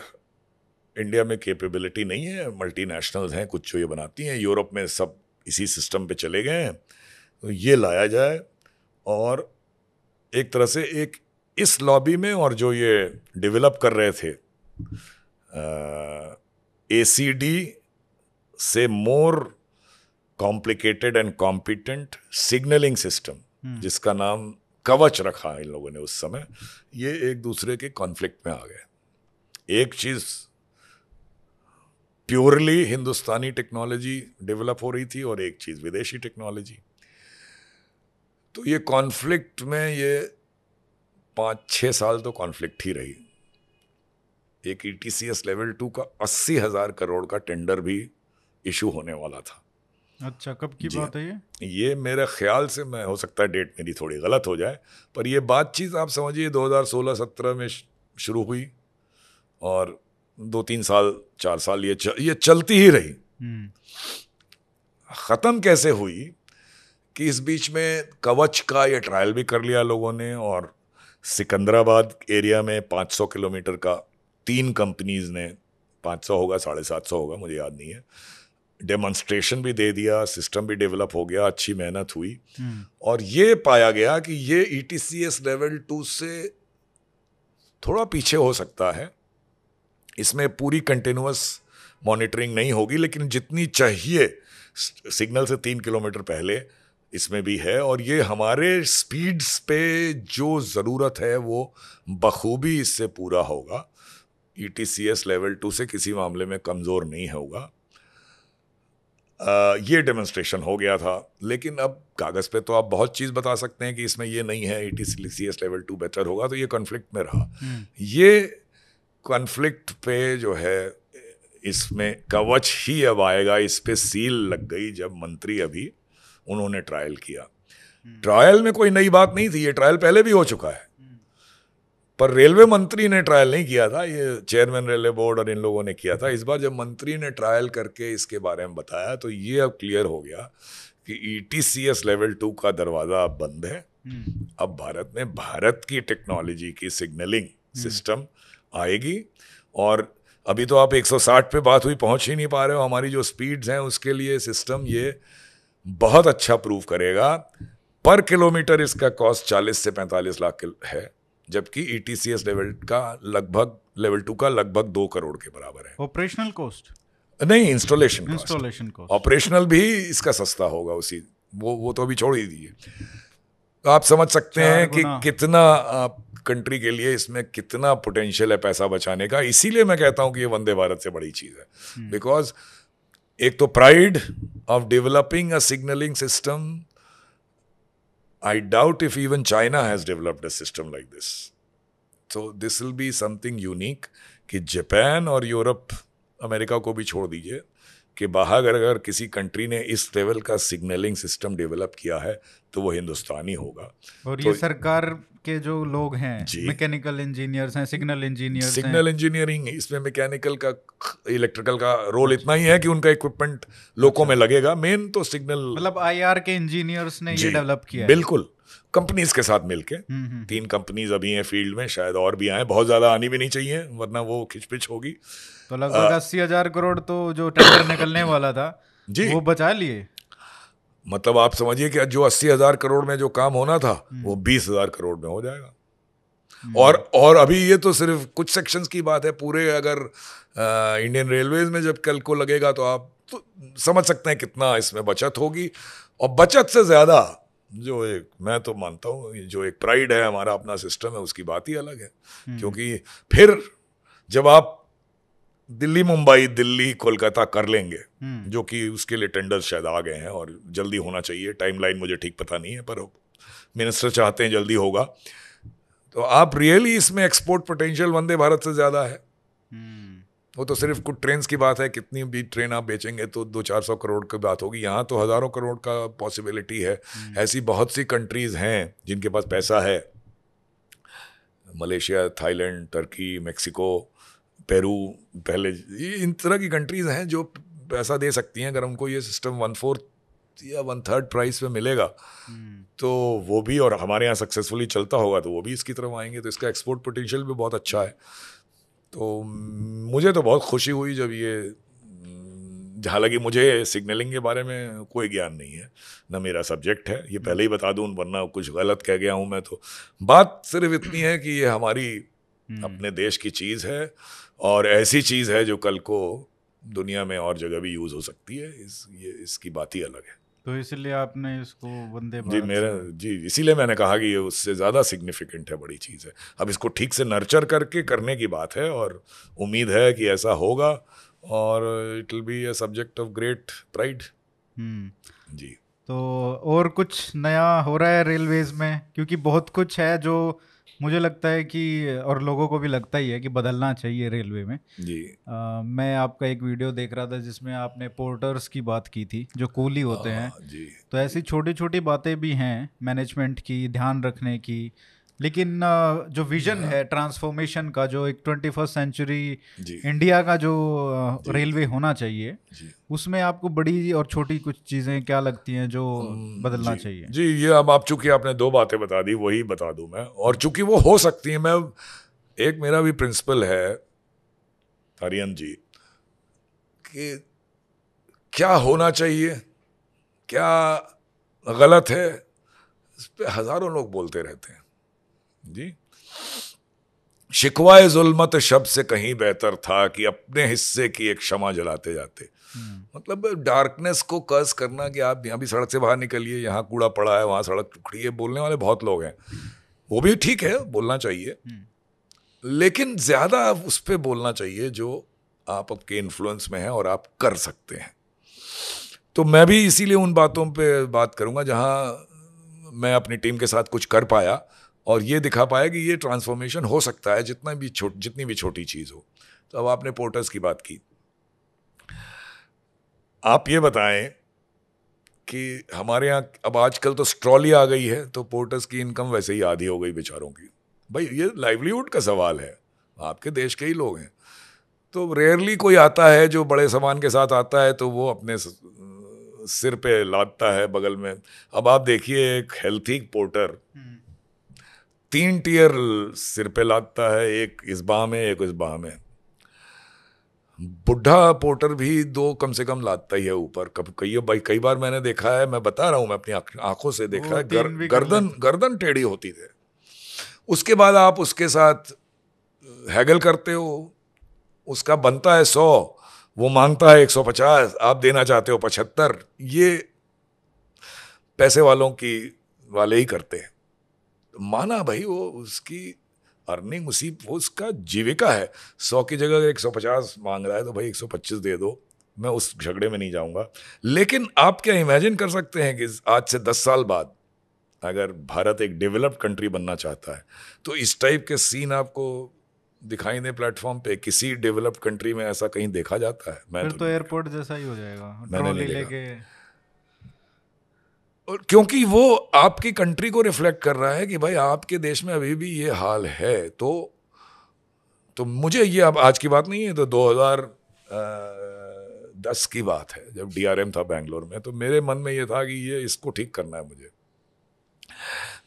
इंडिया में कैपेबिलिटी नहीं है मल्टीनेशनल्स हैं कुछ जो ये बनाती हैं यूरोप में सब इसी सिस्टम पे चले गए हैं तो ये लाया जाए और एक तरह से एक इस लॉबी में और जो ये डेवलप कर रहे थे ए सी डी से more complicated and competent signalling system जिसका नाम कवच रखा इन लोगों ने उस समय ये एक दूसरे के कॉन्फ्लिक्ट में आ गए। एक चीज़ प्योरली हिंदुस्तानी टेक्नोलॉजी डेवलप हो रही थी और एक चीज़ विदेशी टेक्नोलॉजी तो ये कॉन्फ्लिक्ट में ये पाँच छः साल तो कॉन्फ्लिक्ट ही रही। एक E T C S level two का अस्सी हज़ार करोड़ का टेंडर भी इशू होने वाला था। अच्छा कब की बात है ये? ये मेरे ख्याल से मैं हो सकता है डेट मेरी थोड़ी गलत हो जाए पर ये बातचीत आप समझिए 2016-17 में शुरू हुई और दो तीन साल चार साल ये चल, ये चलती ही रही। हम्म। ख़त्म कैसे हुई कि इस बीच में कवच का ये ट्रायल भी कर लिया लोगों ने और सिकंदराबाद एरिया में 500 किलोमीटर का तीन कंपनीज़ ने 500 होगा साढ़े सात सौ होगा मुझे याद नहीं है। डेमोन्स्ट्रेशन भी दे दिया सिस्टम भी डेवलप हो गया अच्छी मेहनत हुई। हम्म। और ये पाया गया कि ये ई एस लेवल टू से थोड़ा पीछे हो सकता है। इसमें पूरी कंटिन्यूस मॉनिटरिंग नहीं होगी लेकिन जितनी चाहिए सिग्नल से तीन किलोमीटर पहले इसमें भी है और ये हमारे स्पीड्स पे जो ज़रूरत है वो बखूबी इससे पूरा होगा। E T C S level two से किसी मामले में कमज़ोर नहीं होगा। ये डेमोन्स्ट्रेशन हो गया था लेकिन अब कागज़ पे तो आप बहुत चीज़ बता सकते हैं कि इसमें ये नहीं है E T C S level two better होगा तो ये कॉन्फ्लिक्ट में रहा। हम्म। ये कॉन्फ्लिक्ट पे जो है इसमें कवच ही अब आएगा इस पर सील लग गई जब मंत्री अभी उन्होंने ट्रायल किया। ट्रायल में कोई नई बात नहीं थी ये ट्रायल पहले भी हो चुका है। पर रेलवे मंत्री ने ट्रायल नहीं किया था ये चेयरमैन रेलवे बोर्ड और इन लोगों ने किया था। इस बार जब मंत्री ने ट्रायल करके इसके बारे में बताया तो ये अब क्लियर हो गया कि E T C S level two का दरवाज़ा अब बंद है। अब भारत में भारत की टेक्नोलॉजी की सिग्नलिंग सिस्टम आएगी और अभी तो आप 160 पे बात हुई पहुँच ही नहीं पा रहे हो। हमारी जो स्पीड्स हैं उसके लिए सिस्टम ये बहुत अच्छा प्रूव करेगा। पर किलोमीटर इसका कॉस्ट 40 से 45 लाख है जबकि E T C S level का लगभग लेवल टू का लगभग दो करोड़ के बराबर है। ऑपरेशनल कॉस्ट नहीं इंस्टॉलेशन इंस्टॉलेशन कॉस्ट ऑपरेशनल भी इसका सस्ता होगा उसी वो वो तो अभी छोड़ ही दिए। तो आप समझ सकते हैं कि कितना कंट्री के लिए इसमें कितना पोटेंशियल है पैसा बचाने का। इसीलिए मैं कहता हूँ कि ये वंदे भारत से बड़ी चीज़ है। बिकॉज़ हम्म। एक तो pride of developing a signalling system I doubt if even China has developed a system like this. So this will be something unique कि जापान और यूरोप अमेरिका को भी छोड़ दीजिए कि बाहर अगर किसी कंट्री ने इस लेवल का सिग्नलिंग सिस्टम डेवलप किया है तो वो हिंदुस्तानी होगा और तो ये सरकार के जो लोग हैं मैकेनिकल इंजीनियर्स हैं सिग्नल इंजीनियर सिग्नल इंजीनियरिंग इसमें मैकेनिकल का इलेक्ट्रिकल का रोल इतना ही है कि उनका इक्विपमेंट लोगों में लगेगा। मेन तो सिग्नल मतलब आईआर के इंजीनियर्स ने ये डेवलप किया बिल्कुल। कंपनीज़ के साथ मिलके। हम्म, हम्म। तीन कंपनीज़ अभी हैं फ़ील्ड में शायद और भी आए। बहुत ज़्यादा आनी भी नहीं चाहिए वरना वो खिचपिच होगी। तो लगभग अस्सी हज़ार करोड़ तो जो टेंडर निकलने वाला था जी। वो बचा लिए? मतलब आप समझिए कि जो अस्सी हज़ार करोड़ में जो काम होना था हम्म। वो बीस हज़ार करोड़ में हो जाएगा और और अभी ये तो सिर्फ़ कुछ सेक्शंस की बात है पूरे अगर आ, इंडियन रेलवेज में जब कल को लगेगा तो आप तो समझ सकते हैं कितना इसमें बचत होगी और बचत से ज़्यादा जो एक मैं तो मानता हूँ जो एक प्राइड है हमारा अपना सिस्टम है उसकी बात ही अलग है हम्म। क्योंकि फिर जब आप दिल्ली मुंबई दिल्ली कोलकाता कर लेंगे हम्म। जो कि उसके लिए टेंडर शायद आ गए हैं और जल्दी होना चाहिए टाइम लाइन मुझे ठीक पता नहीं है पर मिनिस्टर चाहते हैं जल्दी होगा तो आप रियली इसमें एक्सपोर्ट पोटेंशियल वंदे भारत से ज़्यादा है हम्म। वो तो सिर्फ़ कुछ ट्रेन की बात है कितनी भी ट्रेन आप बेचेंगे तो दो चार सौ करोड़ की बात होगी यहाँ तो हज़ारों करोड़ का पॉसिबिलिटी है हम्म। ऐसी बहुत सी कंट्रीज़ हैं जिनके पास पैसा है Malaysia Thailand Turkey Mexico Peru पहले इन तरह की कंट्रीज़ हैं जो पैसा दे सकती हैं। अगर उनको ये सिस्टम वन फोर्थ या वन थर्ड प्राइस पे मिलेगा हम्म। तो वो भी और हमारे यहाँ सक्सेसफुली चलता होगा तो वो भी इसकी तरफ़ आएँगे। तो इसका एक्सपोर्ट पोटेंशियल भी बहुत अच्छा है। तो मुझे तो बहुत खुशी हुई जब ये हालाँकि मुझे सिग्नलिंग के बारे में कोई ज्ञान नहीं है ना मेरा सब्जेक्ट है। ये पहले ही बता दूँ वरना कुछ गलत कह गया हूँ मैं तो। बात सिर्फ़ इतनी है कि ये हमारी हम्म। अपने देश की चीज़ है। और ऐसी चीज़ है जो कल को दुनिया में और जगह भी यूज़ हो सकती है। इस ये इसकी बात ही अलग है। तो इसलिए आपने इसको वंदे जी मेरा जी इसीलिए मैंने कहा कि ये उससे ज़्यादा सिग्निफिकेंट है बड़ी चीज़ है। अब इसको ठीक से नर्चर करके करने की बात है और उम्मीद है कि ऐसा होगा और it will be a subject of great pride जी। तो और कुछ नया हो रहा है रेलवेज में? क्योंकि बहुत कुछ है जो मुझे लगता है कि और लोगों को भी लगता ही है कि बदलना चाहिए रेलवे में। जी। आ, मैं आपका एक वीडियो देख रहा था जिसमें आपने पोर्टर्स की बात की थी जो कूली होते हैं जी। तो ऐसी छोटी छोटी बातें भी हैं मैनेजमेंट की ध्यान रखने की लेकिन जो विजन है। ट्रांसफॉर्मेशन का जो एक ट्वेंटी फ़र्स्ट सेंचुरी इंडिया का जो रेलवे होना चाहिए उसमें आपको बड़ी और छोटी कुछ चीज़ें क्या लगती हैं जो बदलना चाहिए? जी ये अब आप चूँकि आपने दो बातें बता दी वही बता दूँ मैं। और चूँकि वो हो सकती है मैं एक मेरा भी प्रिंसिपल है हरियन जी कि क्या होना चाहिए क्या गलत है इस पर हज़ारों लोग बोलते रहते हैं। जी। शिकवाए जुल्मत शब्द से कहीं बेहतर था कि अपने हिस्से की एक क्षमा जलाते जाते। हम्म। मतलब डार्कनेस को कर्स करना कि आप यहाँ भी सड़क से बाहर निकलिए यहाँ कूड़ा पड़ा है वहाँ सड़क टुकड़ी है बोलने वाले बहुत लोग हैं। वो भी ठीक है बोलना चाहिए। हम्म। लेकिन ज़्यादा उस पर बोलना चाहिए जो आप आपके इन्फ्लुएंस में है और आप कर सकते हैं। तो मैं भी इसीलिए उन बातों पे बात करूँगा जहाँ मैं अपनी टीम के साथ कुछ कर पाया। और ये दिखा पाया कि ये ट्रांसफॉर्मेशन हो सकता है, जितना भी छोट, जितनी भी छोटी चीज़ हो। तो अब आपने पोर्टर्स की बात की। आप ये बताएँ कि हमारे यहाँ अब आजकल तो स्ट्रॉली आ गई है तो पोर्टर्स की इनकम वैसे ही आधी हो गई बेचारों की। भाई, ये लाइवलीहुड का सवाल है। आपके देश के ही लोग हैं। तो रेयरली कोई आता है जो बड़े सामान के साथ आता है तो वो अपने सिर पे लादता है बगल में। अब आप देखिए एक हेल्थी पोर्टर तीन टीयर सिर पे लादता है एक इस बाह में एक इस बाह में। बुढ़ा पोर्टर भी दो कम से कम लादता ही है ऊपर। कई भाई कई बार मैंने देखा है मैं बता रहा हूँ मैं अपनी आँखों से देखा है गर, गर्दन गर्दन टेढ़ी होती थे उसके बाद आप उसके साथ हैगल करते हो उसका बनता है सौ वो माँगता है एक सौ पचास आप देना चाहते हो पचहत्तर ये पैसे वालों की वाले ही करते हैं। माना भाई वो उसकी अर्निंग उसी वो उसका जीविका है। सौ की जगह अगर एक सौ पचास मांग रहा है तो भाई एक सौ पच्चीस दे दो। मैं उस झगड़े में नहीं जाऊँगा। लेकिन आप क्या इमेजिन कर सकते हैं कि आज से दस साल बाद अगर भारत एक डेवलप्ड कंट्री बनना चाहता है तो इस टाइप के सीन आपको दिखाई दे प्लेटफॉर्म पे। किसी डेवलप्ड कंट्री में ऐसा कहीं देखा जाता है? मैं फिर तो एयरपोर्ट जैसा ही हो जाएगा। ट्रॉली लेके और क्योंकि वो आपकी कंट्री को रिफ्लेक्ट कर रहा है कि भाई आपके देश में अभी भी ये हाल है तो तो मुझे ये अब आज की बात नहीं है तो 2010 की बात है, जब डीआरएम था बेंगलोर में तो मेरे मन में ये था कि ये इसको ठीक करना है मुझे।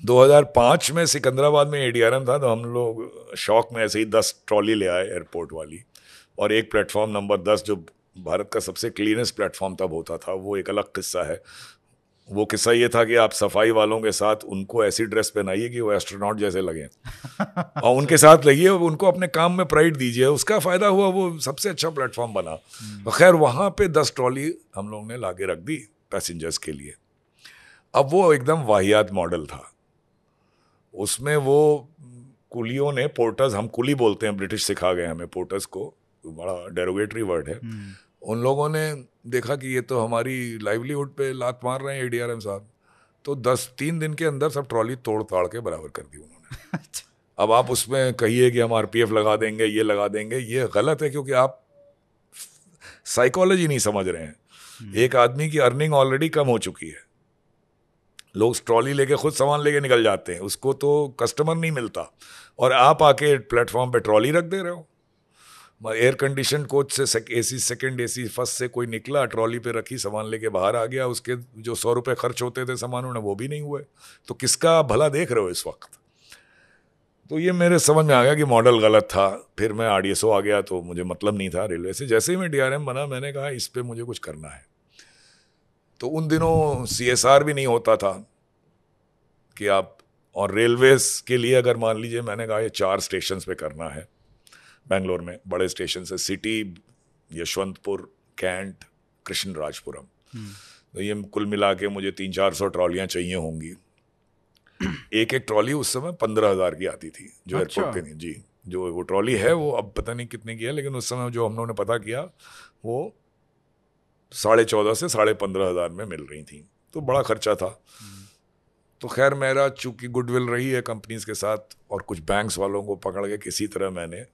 2005 में सिकंदराबाद में एडीआरएम था तो हम लोग शौक में ऐसे ही 10 ट्रॉली ले आए एयरपोर्ट वाली, और एक प्लेटफॉर्म नंबर 10 जो भारत का सबसे क्लीनेस्ट प्लेटफॉर्म तब होता था, वो एक अलग किस्सा है। वो किस्सा ये था कि आप सफ़ाई वालों के साथ उनको ऐसी ड्रेस पहनाइए कि वो एस्ट्रोनॉट जैसे लगे। और उनके साथ लगिए उनको अपने काम में प्राइड दीजिए। उसका फ़ायदा हुआ वो सबसे अच्छा प्लेटफॉर्म बना। तो खैर वहाँ पे दस ट्रॉली हम लोग ने लाके रख दी पैसेंजर्स के लिए। अब वो एकदम वाहियात मॉडल था। उसमें वो कुलियों ने पोर्टर्स हम कुली बोलते हैं ब्रिटिश सिखा गए हमें पोर्टर्स को। बड़ा डेरोगेटरी वर्ड है। हम्म। उन लोगों ने देखा कि ये तो हमारी लाइवलीहुड पे लात मार रहे हैं एडीआरएम साहब। तो दस तीन दिन के अंदर सब ट्रॉली तोड़ ताड़ के बराबर कर दी उन्होंने। अच्छा। अब आप उसमें कहिए कि हम आरपीएफ लगा देंगे ये लगा देंगे ये गलत है क्योंकि आप साइकोलॉजी नहीं समझ रहे हैं। हम्म। एक आदमी की अर्निंग ऑलरेडी कम हो चुकी है। लोग ट्रॉली लेके खुद सामान लेके निकल जाते हैं उसको तो कस्टमर नहीं मिलता। और आप आके प्लेटफॉर्म पे ट्रॉली रख दे रहे हो। एयर कंडीशन कोच से ए सी सेकेंड ए सी फ़र्स्ट से कोई निकला ट्रॉली पे रखी, सामान लेके बाहर आ गया, उसके जो सौ रुपये खर्च होते थे सामान, उन्हें वो भी नहीं हुए। तो किसका भला देख रहे हो इस वक्त? तो ये मेरे समझ में आ गया कि मॉडल गलत था। फिर मैं आर आ गया तो मुझे मतलब नहीं था रेलवे से। जैसे ही मैं DRM बना, मैंने कहा, इस पर मुझे कुछ करना है। तो उन दिनों CSR भी नहीं होता था कि आप, और रेलवेज के लिए अगर मान लीजिए मैंने कहा, ये चार स्टेशन पे करना है। बेंगलोर में बड़े स्टेशन से city Yeshwantpur cantt Krishnarajapuram. तो ये कुल मिला के मुझे तीन चार सौ ट्रॉलियाँ चाहिए होंगी एक एक ट्रॉली उस समय पंद्रह हज़ार की आती थी जो अच्छा। एयरपोर्ट थी जी जो वो ट्रॉली है वो अब पता नहीं कितने की है लेकिन उस समय जो हम लोगों ने पता किया वो साढ़े चौदह से साढ़े पंद्रह हज़ार में मिल रही थी तो बड़ा खर्चा था हम्म। तो खैर मेरा चूँकि गुडविल रही है कंपनीज़ के साथ और कुछ बैंक्स वालों को पकड़ के किसी तरह मैंने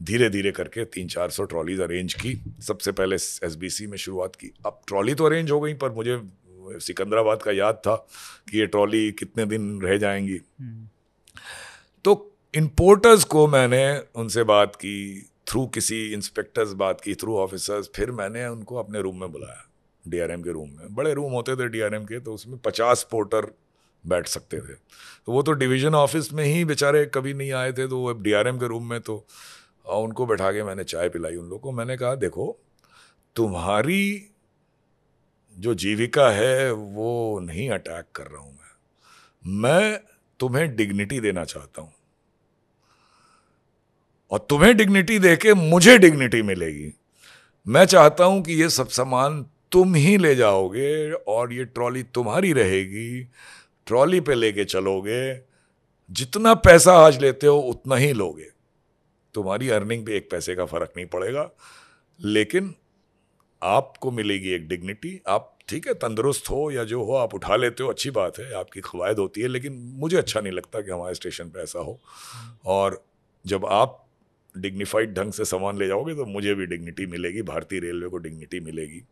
धीरे धीरे करके तीन चार सौ ट्रॉलीज अरेंज की। सबसे पहले एस बी सी में शुरुआत की। अब ट्रॉली तो अरेंज हो गई पर मुझे सिकंदराबाद का याद था कि ये ट्रॉली कितने दिन रह जाएँगी। तो इम्पोर्टर्स को मैंने उनसे बात की थ्रू किसी इंस्पेक्टर्स बात की थ्रू ऑफिसर्स फिर मैंने उनको अपने रूम में बुलाया डीआरएम के रूम में। बड़े रूम होते थे डीआरएम के तो उसमें पचास पोर्टर बैठ सकते थे। तो वो तो डिवीज़न ऑफ़िस में ही बेचारे कभी नहीं आए थे तो वो डीआरएम के रूम में तो और उनको बैठा के मैंने चाय पिलाई उन लोगों को। मैंने कहा, देखो, तुम्हारी जो जीविका है, वो नहीं अटैक कर रहा हूँ मैं। मैं तुम्हें डिग्निटी देना चाहता हूँ। और तुम्हें डिग्निटी देके मुझे डिग्निटी मिलेगी। मैं चाहता हूँ कि ये सब सामान तुम ही ले जाओगे और ये ट्रॉली तुम्हारी रहेगी। ट्रॉली पे लेके चलोगे। जितना पैसा आज लेते हो, उतना ही लोगे। तुम्हारी अर्निंग पे एक पैसे का फ़र्क नहीं पड़ेगा, लेकिन आपको मिलेगी एक डिग्निटी आप, ठीक है, तंदुरुस्त हो या जो हो, आप उठा लेते हो, अच्छी बात है, आपकी खवायद होती है, लेकिन मुझे अच्छा नहीं लगता कि हमारे स्टेशन पर ऐसा हो। और जब आप डिग्निफाइड ढंग से सामान ले जाओगे तो मुझे भी डिग्निटी मिलेगी, भारतीय रेलवे को डिग्निटी मिलेगी।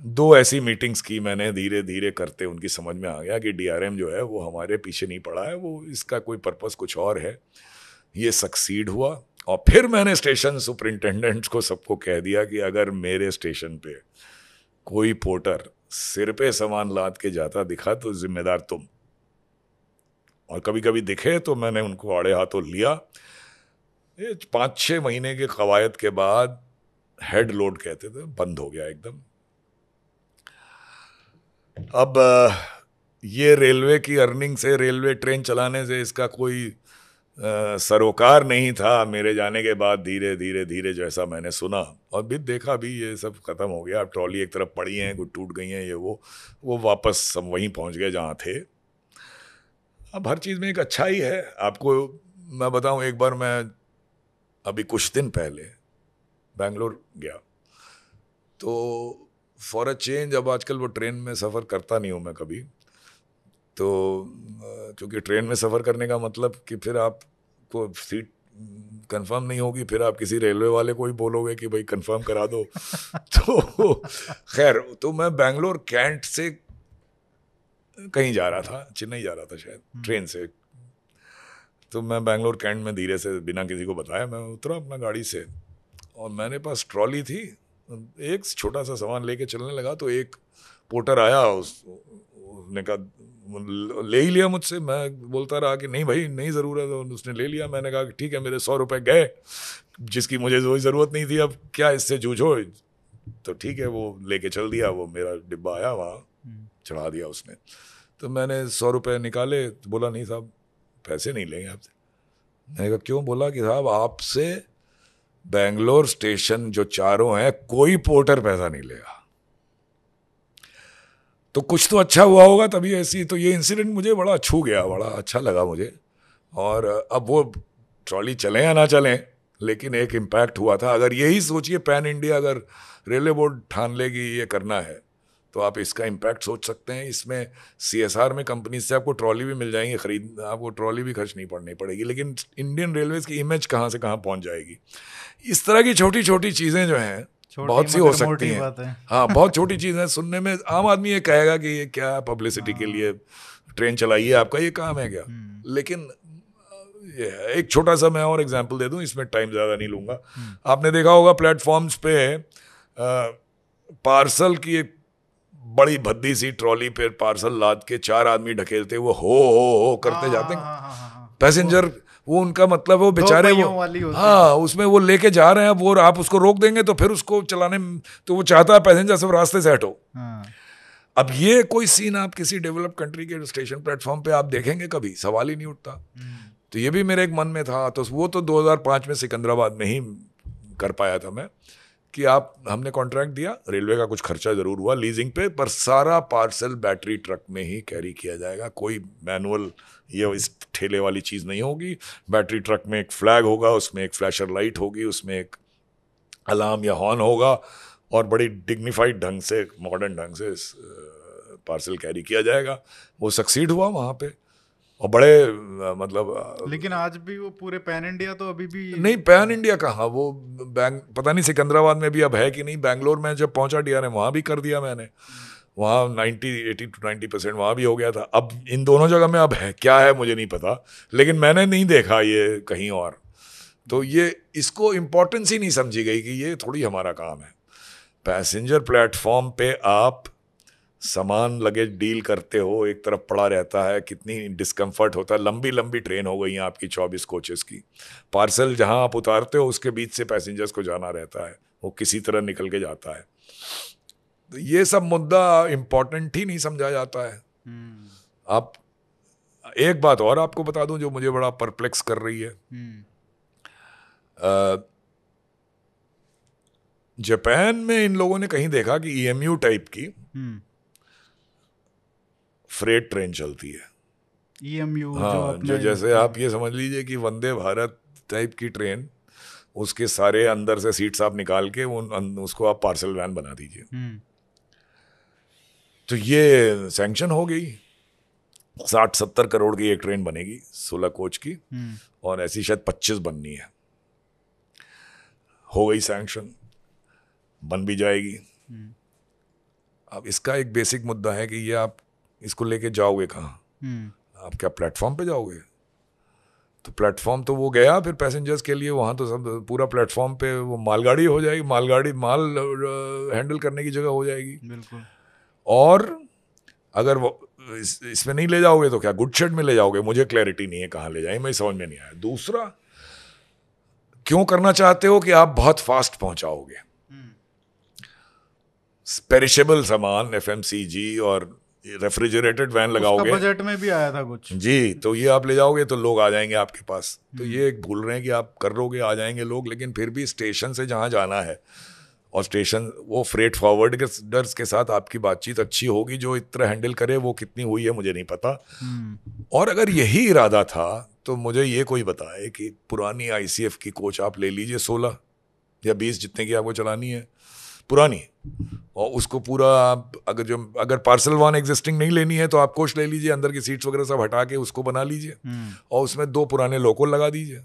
दो ऐसी मीटिंग्स की मैंने धीरे धीरे करते उनकी समझ में आ गया कि डीआरएम जो है, वो हमारे पीछे नहीं पड़ा है, वो इसका कोई पर्पस कुछ और है। ये सक्सीड हुआ और फिर मैंने स्टेशन सुपरिंटेंडेंट्स को सबको कह दिया कि अगर मेरे स्टेशन पे कोई पोर्टर सिर पे सामान लाद के जाता, दिखा तो जिम्मेदार तुम। और कभी कभी दिखे तो मैंने उनको आड़े हाथों लिया। पाँच छः महीने के कवायद के बाद हेड लोड कहते थे, बंद हो गया एकदम। अब, ये रेलवे की अर्निंग से रेलवे ट्रेन चलाने से इसका कोई सरोकार नहीं था, मेरे जाने के बाद धीरे धीरे धीरे जैसा मैंने सुना। और भी देखा भी, ये सब ख़त्म हो गया। अब ट्रॉली एक तरफ़ पड़ी हैं, कुछ टूट गई हैं, ये वो वो वापस हम वहीं पहुँच गए जहाँ थे। अब हर चीज़ में एक अच्छा ही। है आपको, मैं बताऊँ, एक बार मैं, अभी कुछ दिन पहले बेंगलोर गया। तो फॉर अ चेंज अब आजकल वो ट्रेन में सफ़र करता नहीं हूँ मैं कभी। तो क्योंकि ट्रेन में सफ़र करने का मतलब कि फिर आपको सीट कंफर्म नहीं होगी फिर आप किसी रेलवे वाले को ही बोलोगे कि भाई कंफर्म करा दो तो खैर तो मैं बेंगलोर कैंट से कहीं जा रहा था चेन्नई जा रहा था शायद हम्म। ट्रेन से तो मैं बेंगलोर कैंट में धीरे से बिना किसी को बताया मैं उतरा अपना गाड़ी से और मेरे पास ट्रॉली थी एक छोटा सा सामान लेके चलने लगा तो एक पोर्टर आया उस उसने कहा ले ही लिया मुझसे। मैं बोलता रहा कि नहीं भाई नहीं ज़रूरत है उसने ले लिया। मैंने कहा कि ठीक है मेरे सौ रुपये गए जिसकी मुझे कोई ज़रूरत नहीं थी। अब क्या इससे जूझो? तो ठीक है वो लेके चल दिया वो मेरा डिब्बा आया वहाँ हम्म। चढ़ा दिया उसने। तो मैंने सौ रुपये निकाले तो बोला नहीं साहब पैसे नहीं लेंगे आपसे। मैंने कहा क्यों? बोला कि साहब आपसे बेंगलोर स्टेशन जो चारों हैं कोई पोर्टर पैसा नहीं लेगा। तो कुछ तो अच्छा हुआ होगा, तभी ऐसी तो ये इंसिडेंट मुझे बड़ा छू गया, बड़ा अच्छा लगा मुझे। और, अब वो ट्रॉली चलें या ना चलें, लेकिन एक इम्पैक्ट हुआ था। अगर यही सोचिए पैन इंडिया अगर रेलवे बोर्ड ठान लेगी, ये करना है तो आप इसका इम्पैक्ट सोच सकते हैं। इसमें सी एस आर में कंपनी से आपको ट्रॉली भी मिल जाएँगी, खरीद, आपको ट्रॉली भी खर्च नहीं पड़नी पड़ेगी, लेकिन इंडियन रेलवेज़ की इमेज कहाँ से कहाँ पहुँच जाएगी। इस तरह की छोटी छोटी चीज़ें जो हैं बहुत सी हो सकती हैं। हाँ बहुत छोटी चीज़ है सुनने में आम आदमी ये कहेगा कि ये क्या पब्लिसिटी के लिए ट्रेन चलाइए आपका ये काम है क्या? हम्म। लेकिन ये एक छोटा सा मैं और एग्जांपल दे दूँ इसमें टाइम ज़्यादा नहीं लूँगा। हम्म। आपने देखा होगा प्लेटफॉर्म्स पे पार्सल की एक बड़ी भद्दी सी ट्रॉली पे पार्सल लाद के चार आदमी ढकेलते वो हो हो हो करते हाँ, जाते पैसेंजर हाँ, हाँ, वो उनका मतलब वो बेचारे वो हाँ उसमें वो लेके जा रहे हैं वो आप उसको रोक देंगे तो फिर उसको चलाने तो वो चाहता है पैसेंजर सब रास्ते से हटो हाँ। अब ये कोई सीन आप किसी डेवलप कंट्री के स्टेशन प्लेटफॉर्म पे आप देखेंगे कभी सवाल ही नहीं उठता हम्म। तो ये भी मेरे एक मन में था तो वो तो 2005 में सिकंदराबाद में ही कर पाया था मैं कि आप हमने कॉन्ट्रैक्ट दिया रेलवे का कुछ खर्चा ज़रूर हुआ लीजिंग पे पर सारा पार्सल बैटरी ट्रक में ही कैरी किया जाएगा कोई मैनुअल ये इस ठेले वाली चीज़ नहीं होगी। बैटरी ट्रक में एक फ्लैग होगा उसमें एक फ्लैशर लाइट होगी उसमें एक अलार्म या हॉर्न होगा और बड़ी डिग्निफाइड ढंग से मॉडर्न ढंग से इस पार्सल कैरी किया जाएगा। वो सक्सीड हुआ वहाँ पे और बड़े मतलब लेकिन आज भी वो पूरे पैन इंडिया तो अभी भी नहीं पैन इंडिया कहाँ? वो बैंग पता नहीं सिकंदराबाद में भी अब है कि नहीं? बैंगलोर में जब पहुँचा डी आर वहाँ भी कर दिया मैंने। वहाँ ninety eighty to ninety percent वहाँ भी हो गया था। अब इन दोनों जगह में अब है, क्या है मुझे नहीं पता, लेकिन मैंने नहीं देखा ये कहीं और। तो ये, इसको इम्पोर्टेंस ही नहीं समझी गई कि ये थोड़ी हमारा काम है। पैसेंजर प्लेटफॉर्म पे आप सामान लगेज डील करते हो, एक तरफ़ पड़ा रहता है, कितनी डिस्कम्फर्ट होता है, लंबी लंबी ट्रेन हो गई हैं आपकी चौबीस कोचेस की। पार्सल जहाँ आप उतारते हो, उसके बीच से पैसेंजर्स को जाना रहता है, वो किसी तरह निकल के जाता है। तो ये सब मुद्दा इम्पोर्टेंट ही नहीं समझा जाता है हम्म। आप एक बात और आपको बता दूँ जो मुझे बड़ा परप्लेक्स कर रही है हम्म। जापान में इन लोगों ने कहीं देखा कि ईएमयू e टाइप की हम्म। फ्रेट ट्रेन चलती है ईएमयू e हाँ जो, जो जैसे आप ये समझ लीजिए कि वंदे भारत टाइप की ट्रेन उसके सारे अंदर से सीट्स आप निकाल के उन उसको आप पार्सल वैन बना दीजिए हम्म। तो ये सैंक्शन हो गई। साठ सत्तर करोड़ की एक ट्रेन बनेगी सोलह कोच की हम्म। और ऐसी शायद पच्चीस बननी है। हो गई सैंक्शन बन भी जाएगी। हम्म। अब इसका एक बेसिक मुद्दा है कि ये आप इसको लेके जाओगे कहाँ? हम्म। आप क्या प्लेटफॉर्म पे जाओगे? तो प्लेटफॉर्म तो वो गया फिर पैसेंजर्स के लिए वहाँ तो सब पूरा प्लेटफॉर्म पे वो मालगाड़ी हो जाएगी मालगाड़ी माल हैंडल करने की जगह हो जाएगी। बिल्कुल। और अगर वो इस, इसमें नहीं ले जाओगे तो क्या गुड शेड में ले जाओगे? मुझे क्लैरिटी नहीं है कहाँ ले जाए मैं समझ में नहीं आया। दूसरा क्यों करना चाहते हो कि आप बहुत फास्ट पहुंचाओगे? हम्म। पेरिशेबल सामान एफएमसीजी और रेफ्रिजरेटेड वैन लगाओगे। बजट में भी आया था कुछ। जी तो ये आप ले जाओगे तो लोग आ जाएँगे आपके पास। तो ये एक भूल रहे हैं कि आप कर लोगे आ जाएँगे लोग लेकिन फिर भी स्टेशन से जहाँ जाना है और स्टेशन वो फ्रेट फॉरवर्ड के डर्स के साथ आपकी बातचीत अच्छी होगी जो इतना हैंडल करे वो कितनी हुई है मुझे नहीं पता। हम्म। और अगर यही इरादा था तो मुझे ये कोई बताए कि पुरानी आईसीएफ की कोच आप ले लीजिए सोलह या बीस जितने की आपको चलानी है। पुरानी। और उसको पूरा आप अगर जो अगर पार्सल वन एग्जिस्टिंग नहीं लेनी है तो आप कोच ले लीजिए अंदर की सीट्स वगैरह सब हटा के उसको बना लीजिए। हम्म। और उसमें दो पुराने लोकल लगा दीजिए।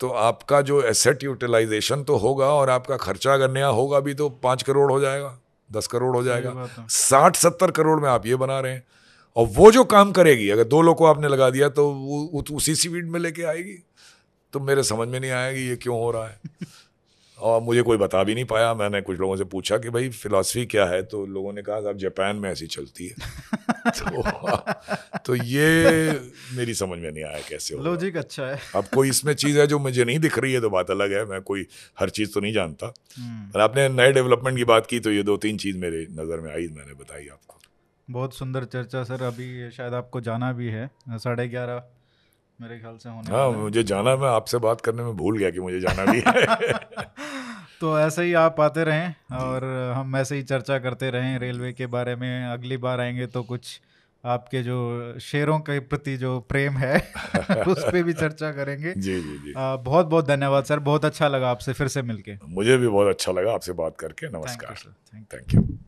तो आपका जो एसेट यूटिलाइजेशन तो होगा और आपका खर्चा अगर नया होगा भी तो पाँच करोड़ हो जाएगा दस करोड़ हो जाएगा साठ सत्तर करोड़ में आप ये बना रहे हैं। और वो जो काम करेगी अगर दो लोग को आपने लगा दिया तो वो तो उसी स्पीड में लेके आएगी। तो मेरे समझ में नहीं आया कि ये क्यों हो रहा है। और मुझे कोई बता भी नहीं पाया। मैंने कुछ लोगों से पूछा कि भाई फिलासफी क्या है? तो लोगों ने कहा साहब जापान में ऐसी चलती है। तो, तो ये मेरी समझ में नहीं आया कैसे हो लॉजिक अच्छा है। अब कोई इसमें चीज़ है जो मुझे नहीं दिख रही है तो बात अलग है मैं कोई हर चीज़ तो नहीं जानता। हम्म। और आपने नए डेवलपमेंट की बात की तो ये दो तीन चीज़ मेरे नज़र में आई मैंने बताई आपको। बहुत सुंदर चर्चा सर। अभी शायद आपको जाना भी है साढ़े ग्यारह मेरे ख्याल से होने हाँ मुझे जाना मैं आपसे बात करने में भूल गया कि मुझे जाना भी है। तो ऐसे ही आप आते रहें और हम ऐसे ही चर्चा करते रहें रेलवे के बारे में। अगली बार आएँगे तो कुछ आपके जो शेरों के प्रति जो प्रेम है उस पर भी चर्चा करेंगे। जी जी जी। आ, बहुत बहुत धन्यवाद सर। बहुत अच्छा लगा आपसे फिर से मिलके। मुझे भी बहुत अच्छा लगा आपसे बात करके। नमस्कार। Thank you